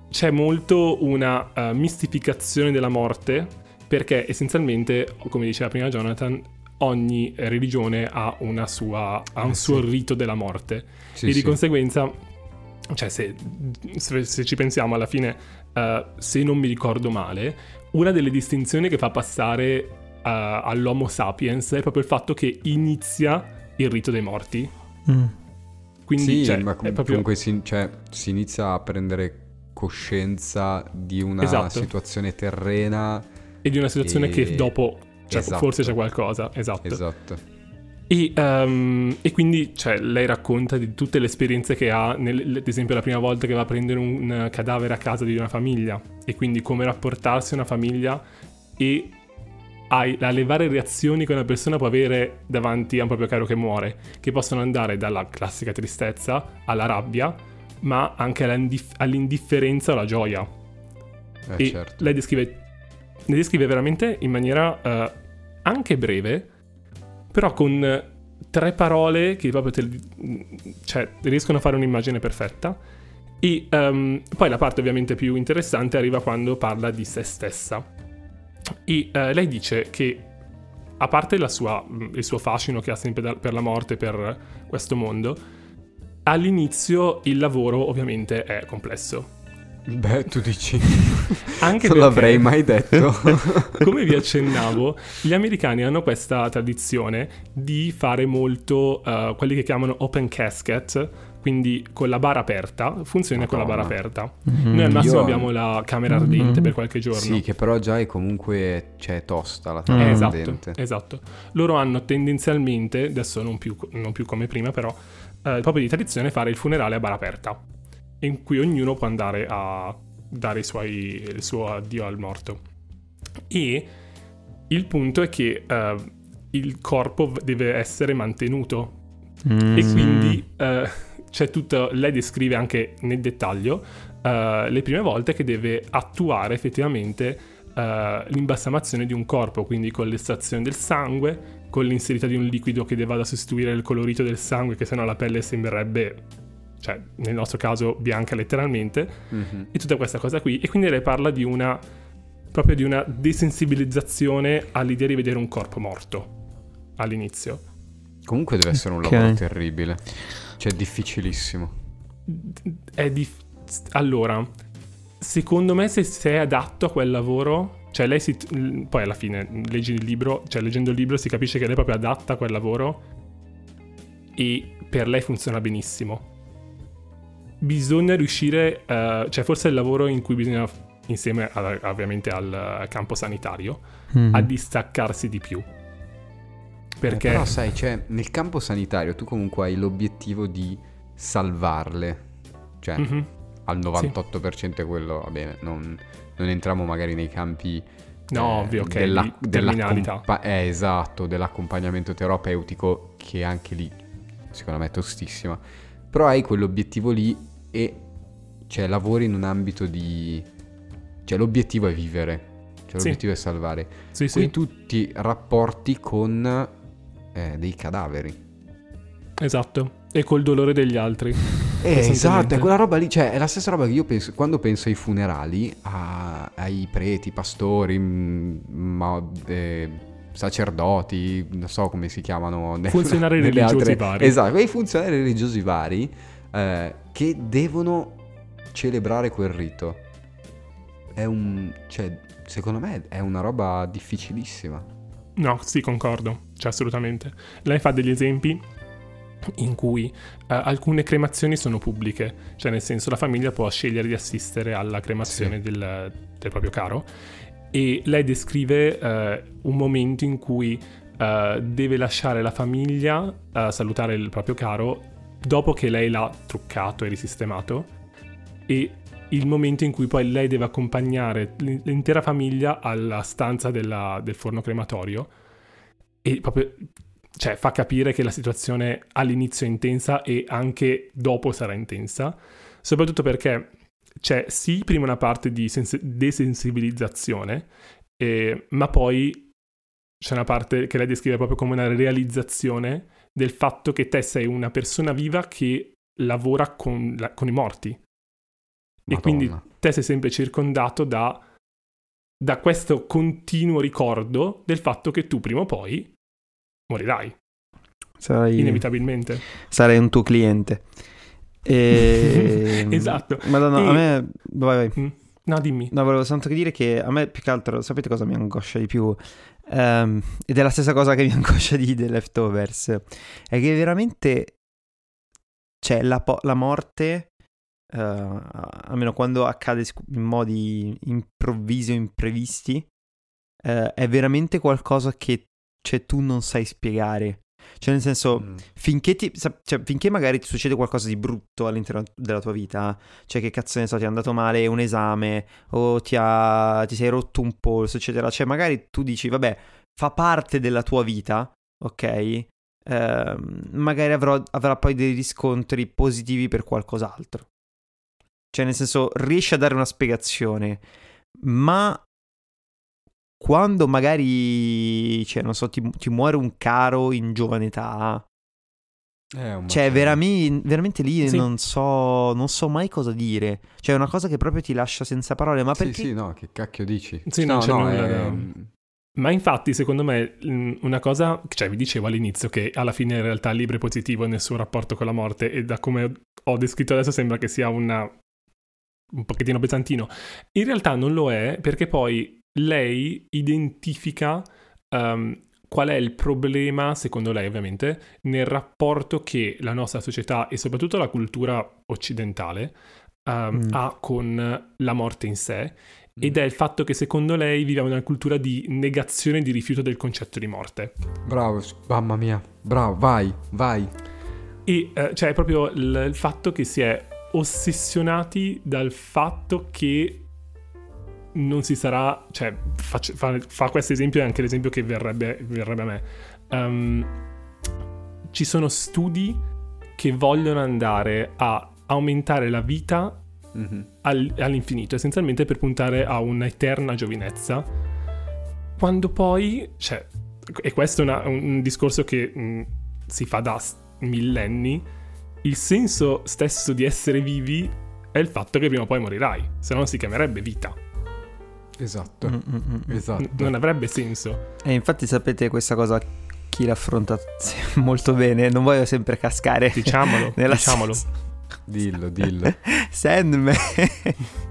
c'è molto una uh, mistificazione della morte perché essenzialmente, come diceva prima Jonathan, ogni religione ha, sua, ha un eh, suo rito della morte sì, e di sì. conseguenza, cioè se, se, se, ci pensiamo alla fine, uh, se non mi ricordo male, una delle distinzioni che fa passare uh, all'Homo sapiens è proprio il fatto che inizia il rito dei morti. Mm. Quindi, sì, cioè, ma com- proprio... comunque si, cioè, si, inizia a prendere coscienza di una esatto. situazione terrena e di una situazione e... che dopo cioè, esatto. forse c'è qualcosa, esatto. Esatto. E, um, e, quindi cioè, lei racconta di tutte le esperienze che ha, nel, ad esempio la prima volta che va a prendere un cadavere a casa di una famiglia e quindi come rapportarsi a una famiglia e alle varie reazioni che una persona può avere davanti a un proprio caro che muore, che possono andare dalla classica tristezza alla rabbia, ma anche all'indifferenza o alla gioia. Eh, e certo. lei descrive ne descrive veramente in maniera uh, anche breve, però con tre parole che proprio te, cioè, riescono a fare un'immagine perfetta. E um, poi la parte ovviamente più interessante arriva quando parla di se stessa. E uh, lei dice che a parte sua, il suo fascino che ha sempre per la morte, per questo mondo, all'inizio il lavoro ovviamente è complesso. Beh, tu dici. Anche non l'avrei mai detto. come vi accennavo, gli americani hanno questa tradizione di fare molto uh, quelli che chiamano open casket, quindi con la bara aperta, funziona Madonna. con la bara aperta. Mm-hmm. Noi al massimo Io... abbiamo la camera ardente mm-hmm. per qualche giorno. Sì, che però già è comunque cioè, tosta la mm. camera mm. esatto, ardente. Esatto. Loro hanno tendenzialmente, adesso non più, non più come prima, però eh, proprio di tradizione fare il funerale a bara aperta in cui ognuno può andare a dare suoi, il suo addio al morto. E il punto è che uh, il corpo deve essere mantenuto mm. e quindi uh, c'è tutto, lei descrive anche nel dettaglio uh, le prime volte che deve attuare effettivamente l'imbalsamazione di un corpo, quindi con l'estrazione del sangue, con l'inserita di un liquido che vada a sostituire il colorito del sangue, che sennò la pelle sembrerebbe cioè nel nostro caso bianca letteralmente, mm-hmm. e tutta questa cosa qui. E quindi lei parla di una proprio di una desensibilizzazione all'idea di vedere un corpo morto all'inizio. Comunque deve essere un okay. lavoro terribile, cioè difficilissimo. È dif- allora, secondo me se sei adatto a quel lavoro, cioè lei si poi alla fine leggi il libro, cioè leggendo il libro si capisce che lei è proprio adatta a quel lavoro e per lei funziona benissimo bisogna riuscire, uh, cioè forse è il lavoro in cui bisogna, insieme a, ovviamente al campo sanitario, mm. a distaccarsi di più. Perché... Eh, però sai, cioè, nel campo sanitario tu comunque hai l'obiettivo di salvarle. Cioè, mm-hmm. al 98% sì. è quello, va bene, non, non, entriamo magari nei campi... No, eh, ovvio, ok, della, dell'accompa- eh, esatto, dell'accompagnamento terapeutico che anche lì, secondo me, è tostissima. Però hai quell'obiettivo lì e cioè, lavori in un ambito di... Cioè l'obiettivo è vivere, cioè sì. l'obiettivo è salvare. Sì, Qui sì. tutti rapporti con eh, dei cadaveri. Esatto, e col dolore degli altri. Eh, esatto, è quella roba lì, cioè è la stessa roba che io penso quando penso ai funerali, a, ai preti, pastori, mm, ma, eh, sacerdoti, non so come si chiamano. Funzionari religiosi altre... vari. Esatto, quei funzionari religiosi vari eh, che devono celebrare quel rito. È un... cioè, secondo me è una roba difficilissima. No, sì, concordo, cioè assolutamente. Lei fa degli esempi in cui uh, alcune cremazioni sono pubbliche, cioè nel senso la famiglia può scegliere di assistere alla cremazione sì. del, del, proprio caro e lei descrive uh, un momento in cui uh, deve lasciare la famiglia salutare il proprio caro dopo che lei l'ha truccato e risistemato e il momento in cui poi lei deve accompagnare l'intera famiglia alla stanza della, del forno crematorio e proprio cioè, fa capire che la situazione all'inizio è intensa e anche dopo sarà intensa, soprattutto perché c'è sì prima una parte di sens- desensibilizzazione, eh, ma poi c'è una parte che lei descrive proprio come una realizzazione del fatto che te sei una persona viva che lavora con, la, con i morti. Madonna. E quindi te sei sempre circondato da, da questo continuo ricordo del fatto che tu prima o poi morirai. Sarai, Inevitabilmente. Sarai un tuo cliente. E... esatto. Madonna, e... a me... Vai, vai. Mm. No, dimmi. No, volevo soltanto dire che a me più che altro, sapete cosa mi angoscia di più? Um, ed è la stessa cosa che mi angoscia di The Leftovers. È che veramente c'è la, po- la morte, uh, almeno quando accade in modi improvvisi o imprevisti, uh, è veramente qualcosa che cioè, tu non sai spiegare. Cioè, nel senso, mm. finché, ti, cioè, finché magari ti succede qualcosa di brutto all'interno della tua vita, cioè che cazzo ne so, ti è andato male un esame o ti, ha, ti sei rotto un polso, eccetera, cioè magari tu dici, vabbè, fa parte della tua vita, ok? Eh, magari avrò, avrà poi dei riscontri positivi per qualcos'altro. Cioè, nel senso, riesci a dare una spiegazione, ma quando magari, cioè, non so, ti, ti muore un caro in giovane età, eh, cioè, veramente, veramente lì sì. non, so, non so mai cosa dire. Cioè, è una cosa che proprio ti lascia senza parole. Ma sì, perché? Sì, no, che cacchio dici? Sì, no, no, no è... Ma infatti, secondo me, una cosa, cioè vi dicevo all'inizio che alla fine in realtà il libro è positivo nel suo rapporto con la morte e da come ho descritto adesso sembra che sia una, un pochettino pesantino. In realtà non lo è perché poi lei identifica um, qual è il problema, secondo lei ovviamente, nel rapporto che la nostra società e soprattutto la cultura occidentale um, mm. ha con la morte in sé ed è il fatto che secondo lei viviamo in una cultura di negazione e di rifiuto del concetto di morte. Bravo, mamma mia, bravo, vai, vai. E eh, cioè è proprio il, il fatto che si è ossessionati dal fatto che non si sarà, cioè faccio, fa, fa, questo esempio e anche l'esempio che verrebbe, verrebbe a me. Um, ci sono studi che vogliono andare a aumentare la vita mm-hmm. all, all'infinito, essenzialmente per puntare a un'eterna giovinezza, quando poi, cioè, e questo è una, un discorso che mh, mm, si fa da millenni, il senso stesso di essere vivi è il fatto che prima o poi morirai, se no non si chiamerebbe vita. Esatto, Mm-mm-mm. esatto. N- non avrebbe senso. E infatti sapete questa cosa chi l'affronta molto bene, non voglio sempre cascare. Diciamolo, nella diciamolo. Dillo, dillo. Sandman.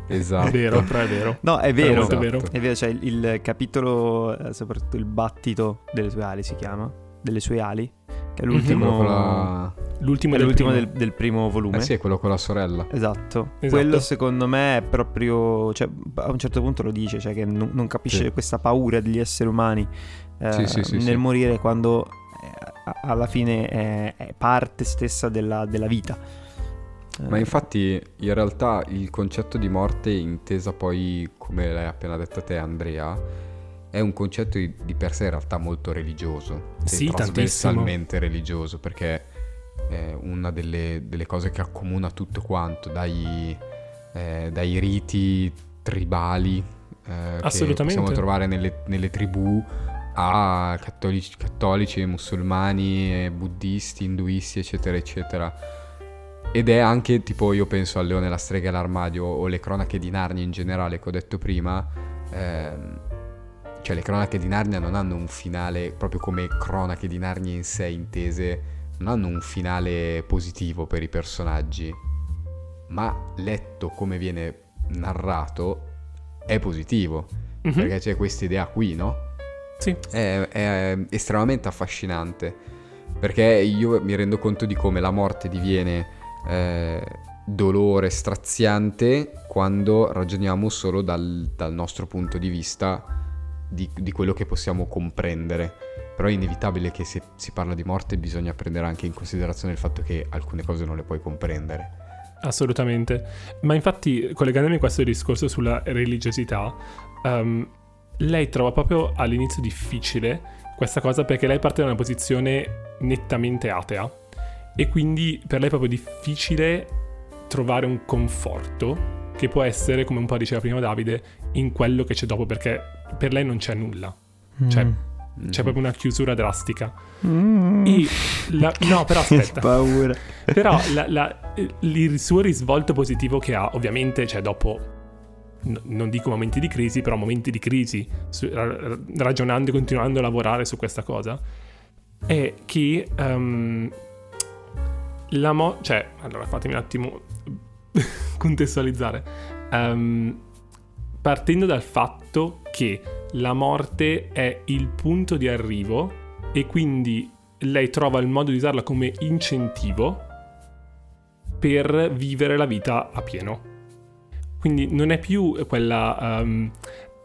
esatto. È vero, però è vero. No, è vero. È, vero. è vero, cioè il, il capitolo, eh, soprattutto il battito delle sue ali si chiama, delle sue ali, che è l'ultimo... Mm-hmm. La... L'ultimo, è del, l'ultimo primo. Del, del, primo volume. Eh sì, è quello con la sorella. Esatto. esatto. Quello secondo me è proprio, cioè a un certo punto lo dice, cioè che non, non capisce sì. questa paura degli esseri umani eh, sì, sì, nel morire quando eh, alla fine è, è parte stessa della, della vita. Ma infatti in realtà il concetto di morte intesa poi, come l'hai appena detto te Andrea, è un concetto di, di per sé in realtà molto religioso. Sì, trasversalmente religioso, perché è una delle, delle, cose che accomuna tutto quanto, dai, eh, dai riti tribali eh, che possiamo trovare nelle, nelle tribù a cattolici, cattolici musulmani, buddisti, induisti, eccetera, eccetera ed è anche tipo, io penso al Leone, la strega e l'armadio o le cronache di Narnia in generale che ho detto prima. Ehm, cioè le cronache di Narnia non hanno un finale, proprio come cronache di Narnia in sé intese, non hanno un finale positivo per i personaggi. Ma letto come viene narrato è positivo. Mm-hmm. Perché c'è questa idea qui, no? Sì. È, è estremamente affascinante. Perché io mi rendo conto di come la morte diviene eh, dolore straziante quando ragioniamo solo dal, dal nostro punto di vista di, di, quello che possiamo comprendere. Però è inevitabile che se si parla di morte bisogna prendere anche in considerazione il fatto che alcune cose non le puoi comprendere. Assolutamente. Ma infatti, collegandomi a questo discorso sulla religiosità, um, lei trova proprio all'inizio difficile questa cosa perché lei parte da una posizione nettamente atea e quindi per lei è proprio difficile trovare un conforto che può essere, come un po' diceva prima Davide, in quello che c'è dopo, perché per lei non c'è nulla. Cioè, mm. c'è proprio una chiusura drastica. Mm. La, no, però aspetta. paura. Però la, la, il suo risvolto positivo che ha, ovviamente, cioè dopo, no, non dico momenti di crisi, però momenti di crisi, ragionando e continuando a lavorare su questa cosa, è che um, la mo... cioè, allora fatemi un attimo contestualizzare. Um, partendo dal fatto che la morte è il punto di arrivo e quindi lei trova il modo di usarla come incentivo per vivere la vita a pieno. Quindi non è più quella um,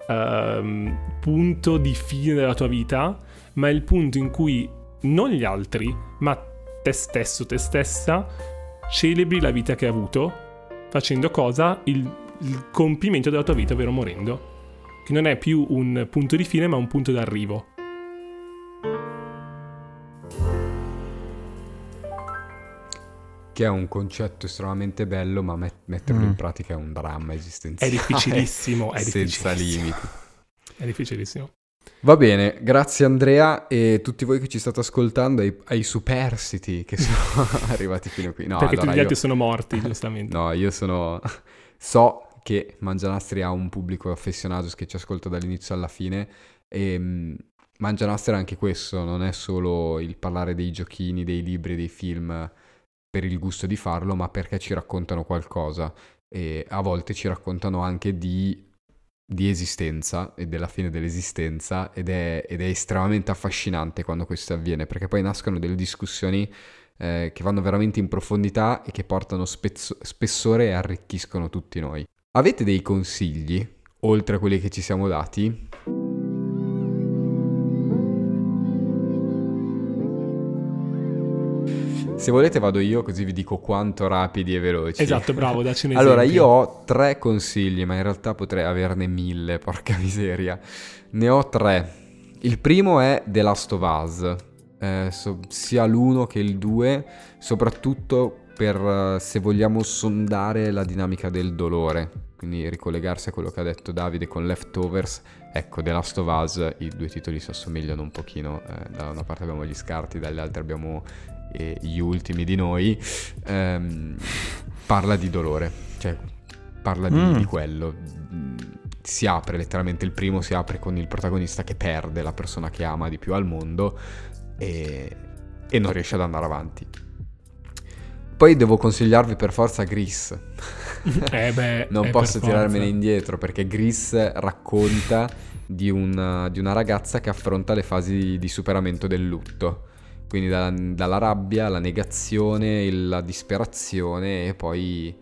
um, punto di fine della tua vita, ma è il punto in cui non gli altri, ma te stesso, te stessa, celebri la vita che hai avuto, facendo cosa? Il, il compimento della tua vita, ovvero morendo. Che non è più un punto di fine, ma un punto d'arrivo. Che è un concetto estremamente bello, ma met- metterlo mm. in pratica è un dramma esistenziale. È difficilissimo, è difficilissimo. Senza limiti. È difficilissimo. Va bene, grazie Andrea e tutti voi che ci state ascoltando, ai, ai superstiti che sono arrivati fino qui. No, Perché allora tutti gli altri sono morti, giustamente. no, io sono... so che Mangianastri ha un pubblico affezionato che ci ascolta dall'inizio alla fine E ehm, Mangianastre è anche questo, non è solo il parlare dei giochini, dei libri, dei film per il gusto di farlo, ma perché ci raccontano qualcosa. E a volte ci raccontano anche di, di esistenza e della fine dell'esistenza ed è, ed è, estremamente affascinante quando questo avviene, perché poi nascono delle discussioni eh, che vanno veramente in profondità e che portano spezzo- spessore e arricchiscono tutti noi. Avete dei consigli, oltre a quelli che ci siamo dati? Se volete vado io così vi dico quanto rapidi e veloci. Esatto, bravo, dacci un Allora, io ho tre consigli, ma in realtà potrei averne mille, porca miseria. Ne ho tre. Il primo è The Last of Us, eh, so, sia l'uno che il due, soprattutto per uh, se vogliamo sondare la dinamica del dolore, quindi ricollegarsi a quello che ha detto Davide con Leftovers. Ecco, The Last of Us, i due titoli si assomigliano un pochino, eh, da una parte abbiamo gli scarti, dall'altra abbiamo e gli ultimi di noi, ehm, parla di dolore, cioè parla di, mm. di quello. Si apre letteralmente il primo, si apre con il protagonista che perde la persona che ama di più al mondo e, e non riesce ad andare avanti. Poi devo consigliarvi per forza Gris. Eh beh, non posso tirarmene indietro perché Gris racconta di una, di una, ragazza che affronta le fasi di superamento del lutto quindi da, dalla rabbia, la negazione, la disperazione e poi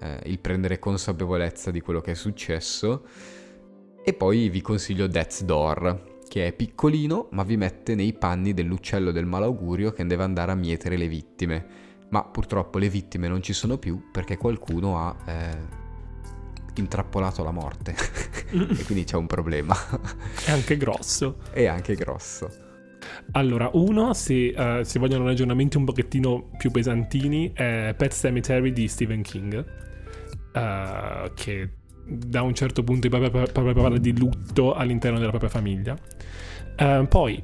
eh, il prendere consapevolezza di quello che è successo. E poi vi consiglio Death's Door, che è piccolino ma vi mette nei panni dell'uccello del malaugurio che deve andare a mietere le vittime. Ma purtroppo le vittime non ci sono più perché qualcuno ha eh, intrappolato la morte. e quindi c'è un problema. È anche grosso. È anche grosso. Allora, uno, se, uh, se, vogliono ragionamenti un pochettino più pesantini, è Pet Cemetery di Stephen King, uh, che da un certo punto proprio parla di lutto all'interno della propria famiglia. Uh, poi,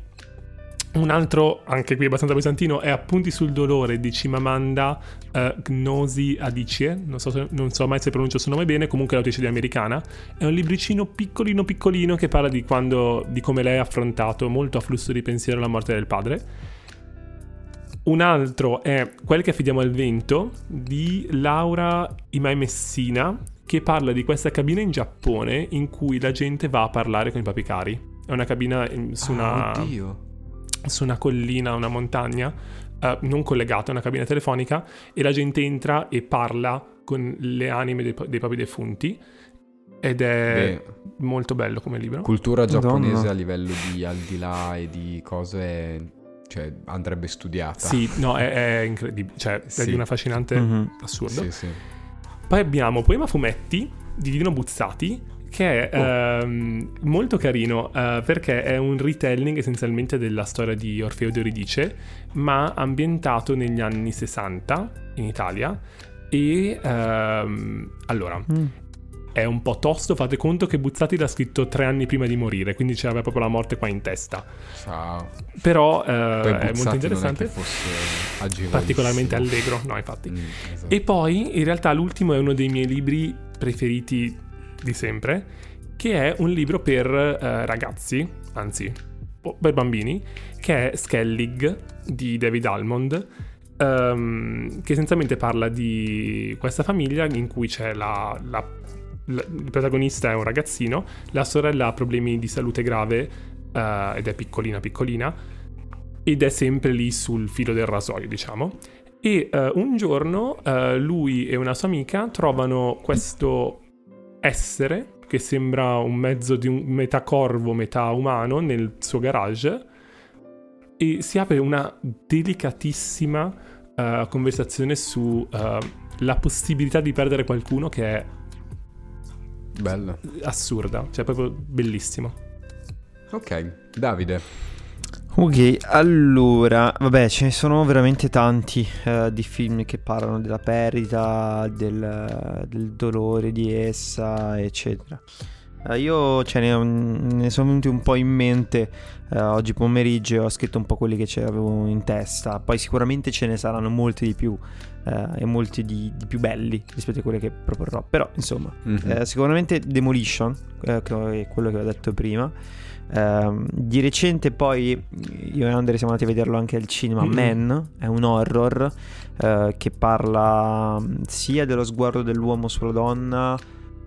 un altro, anche qui abbastanza pesantino, è Appunti sul dolore di Chimamanda uh, Gnosi Adichie, non so, se, non so mai se pronuncio il suo nome bene, comunque è l'autrice di Americana. È un libricino piccolino piccolino che parla di, quando, di come lei ha affrontato molto a flusso di pensiero la morte del padre. Un altro è Quel che affidiamo al vento di Laura Imai Messina, che parla di questa cabina in Giappone in cui la gente va a parlare con i propri cari. È una cabina su una... Oh, oddio su una collina, una montagna, uh, non collegata a una cabina telefonica, e la gente entra e parla con le anime dei, dei propri defunti. Ed è Beh, molto bello come libro. Cultura giapponese Madonna. a livello di al di là e di cose cioè andrebbe studiata. Sì, no, è, è incredibile, cioè sì. è di una fascinante mm-hmm. assurdo. Sì, sì. Poi abbiamo Poema Fumetti di Dino Buzzati, che è oh. ehm, molto carino uh, perché è un retelling essenzialmente della storia di Orfeo di Euridice, ma ambientato negli anni 60 in Italia. E ehm, allora, mm. È un po' tosto, fate conto che Buzzati l'ha scritto tre anni prima di morire, quindi c'era proprio la morte qua in testa. Ciao. Però eh, è molto interessante. particolarmente allegro, no infatti. Mm, esatto. E poi in realtà l'ultimo è uno dei miei libri preferiti di sempre, che è un libro per eh, ragazzi, anzi per bambini, che è Skellig di David Almond, um, che essenzialmente parla di questa famiglia in cui c'è la, la, il protagonista è un ragazzino, la sorella ha problemi di salute grave uh, ed è piccolina piccolina ed è sempre lì sul filo del rasoio, diciamo. E uh, un giorno uh, lui e una sua amica trovano questo essere che sembra un mezzo di un metà corvo, metà umano nel suo garage e si apre una delicatissima conversazione su uh, la possibilità di perdere qualcuno che è Bello. assurda, cioè proprio bellissimo. Ok, Davide. Ok, allora, vabbè, ce ne sono veramente tanti uh, di film che parlano della perdita, del, del dolore di essa, eccetera. Uh, io ce ne, ne, sono venuti un po' in mente uh, oggi pomeriggio, ho scritto un po' quelli che avevo in testa, poi sicuramente ce ne saranno molti di più uh, e molti di, di, più belli rispetto a quelli che proporrò, però insomma, mm-hmm. sicuramente Demolition, che è quello che ho detto prima. Uh, di recente poi io e Andre siamo andati a vederlo anche al cinema mm-hmm. Man, è un horror uh, che parla sia dello sguardo dell'uomo sulla donna,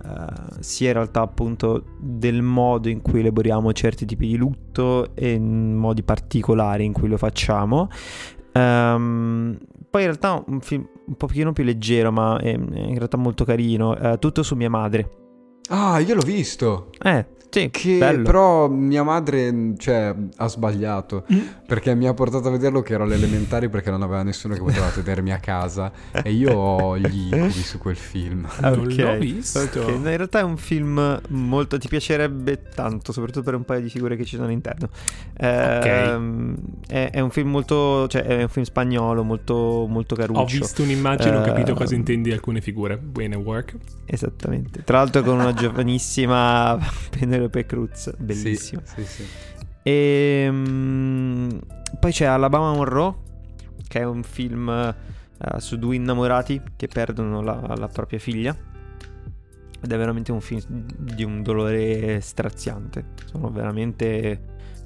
uh, sia in realtà appunto del modo in cui elaboriamo certi tipi di lutto e in modi particolari in cui lo facciamo. Um, poi in realtà un film un pochino più leggero ma è, in realtà molto carino, tutto su mia madre. Ah, io l'ho visto. Eh, sì, che bello. però mia madre cioè, ha sbagliato mm. perché mi ha portato a vederlo che ero alle elementari perché non aveva nessuno che poteva vedermi a casa e io ho gli incubi su quel film. Okay. Non l'ho visto. Okay. In realtà è un film molto ti piacerebbe tanto, soprattutto per un paio di figure che ci sono all'interno. Eh, okay. è, è, un film molto cioè è un film spagnolo molto molto caruccio. Ho visto un'immagine, eh, ho capito cosa ehm, intendi alcune figure. Bene, work. Esattamente. Tra l'altro con una giovanissima Penelope Cruz, bellissimo. Sì, sì, sì. E um, poi c'è Alabama Monroe, che è un film uh, su due innamorati che perdono la, la, propria figlia. Ed è veramente un film di un dolore straziante. Sono veramente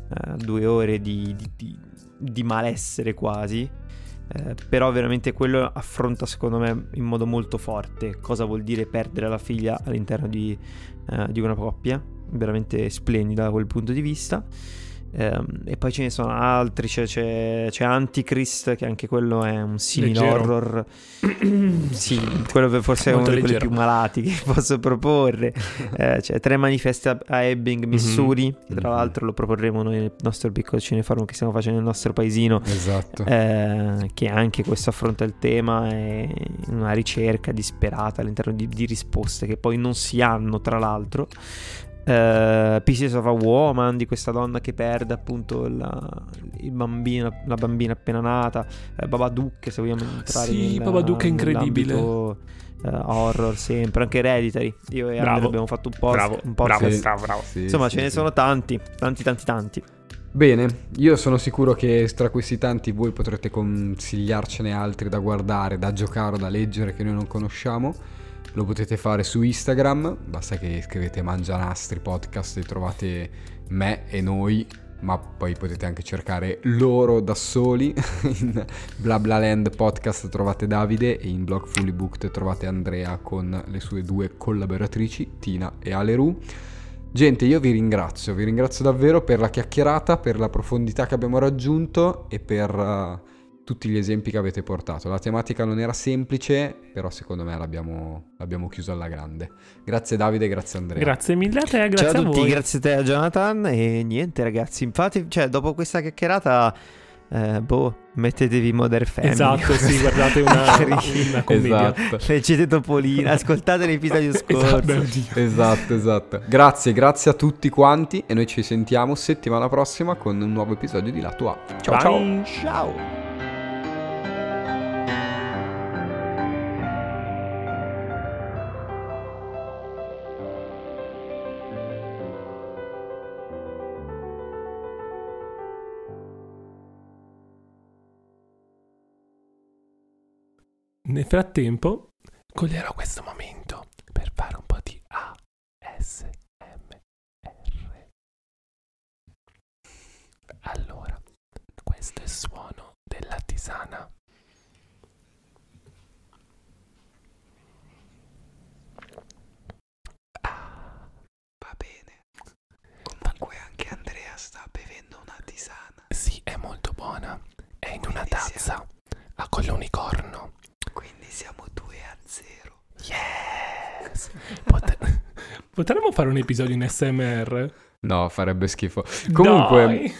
uh, due ore di, di, di, di malessere quasi. Eh, però veramente quello affronta secondo me in modo molto forte cosa vuol dire perdere la figlia all'interno di, eh, di una coppia veramente splendida da quel punto di vista. Um, e poi ce ne sono altri, c'è, c'è, c'è, Antichrist, che anche quello è un simile horror. sì, quello forse è uno di quelli più malati che posso proporre. eh, c'è Tre manifesti a Ebbing. Missouri, mm-hmm. che tra mhm. l'altro lo proporremo noi nel nostro piccolo cineforum che stiamo facendo nel nostro paesino. Esatto. Eh, che anche questo affronta il tema, è una ricerca disperata all'interno di, di risposte che poi non si hanno, tra l'altro. Uh, Pieces of a Woman di questa donna che perde appunto la, bambino, la bambina appena nata. Uh, Babadook se vogliamo entrare sì, nel, Babadook è incredibile. uh, horror sempre anche Hereditary. Io e Andre abbiamo fatto un po' bravo, un po bravo, sì. bravo, bravo. Sì, insomma sì, ce ne sono tanti tanti tanti tanti. Bene, io sono sicuro che tra questi tanti voi potrete consigliarcene altri da guardare, da giocare o da leggere che noi non conosciamo lo potete fare su Instagram, basta che scrivete Mangianastri Podcast e trovate me e noi, ma poi potete anche cercare loro da soli. in BlaBlaLand Podcast trovate Davide e in Blog Fully Booked trovate Andrea con le sue due collaboratrici, Tina e Aleru. Gente, io vi ringrazio, vi ringrazio davvero per la chiacchierata, per la profondità che abbiamo raggiunto e per... Tutti gli esempi che avete portato. La tematica non era semplice, però secondo me l'abbiamo, l'abbiamo chiusa alla grande. Grazie Davide, grazie Andrea. Grazie mille a te, grazie Ciao a, tutti, voi. grazie a te a Jonathan e niente ragazzi, infatti, cioè dopo questa chiacchierata eh, boh, mettetevi Modern Family. Esatto, sì, guardate una, una commedia. Esatto. Leggete Topolino, ascoltate l'episodio esatto, scorso. Esatto, esatto, esatto. Grazie, grazie a tutti quanti e noi ci sentiamo settimana prossima con un nuovo episodio di Lato A. Ciao Bye. ciao. Ciao. Nel frattempo, coglierò questo momento per fare un po' di ASMR. Allora, questo è il suono della tisana. Ah, va bene. Comunque anche Andrea sta bevendo una tisana. Sì, è molto buona. È in una tazza a collo unicorno siamo 2 a 0. Yes! Potre- Potremmo fare un episodio in SMR? No, farebbe schifo. Comunque, Dai.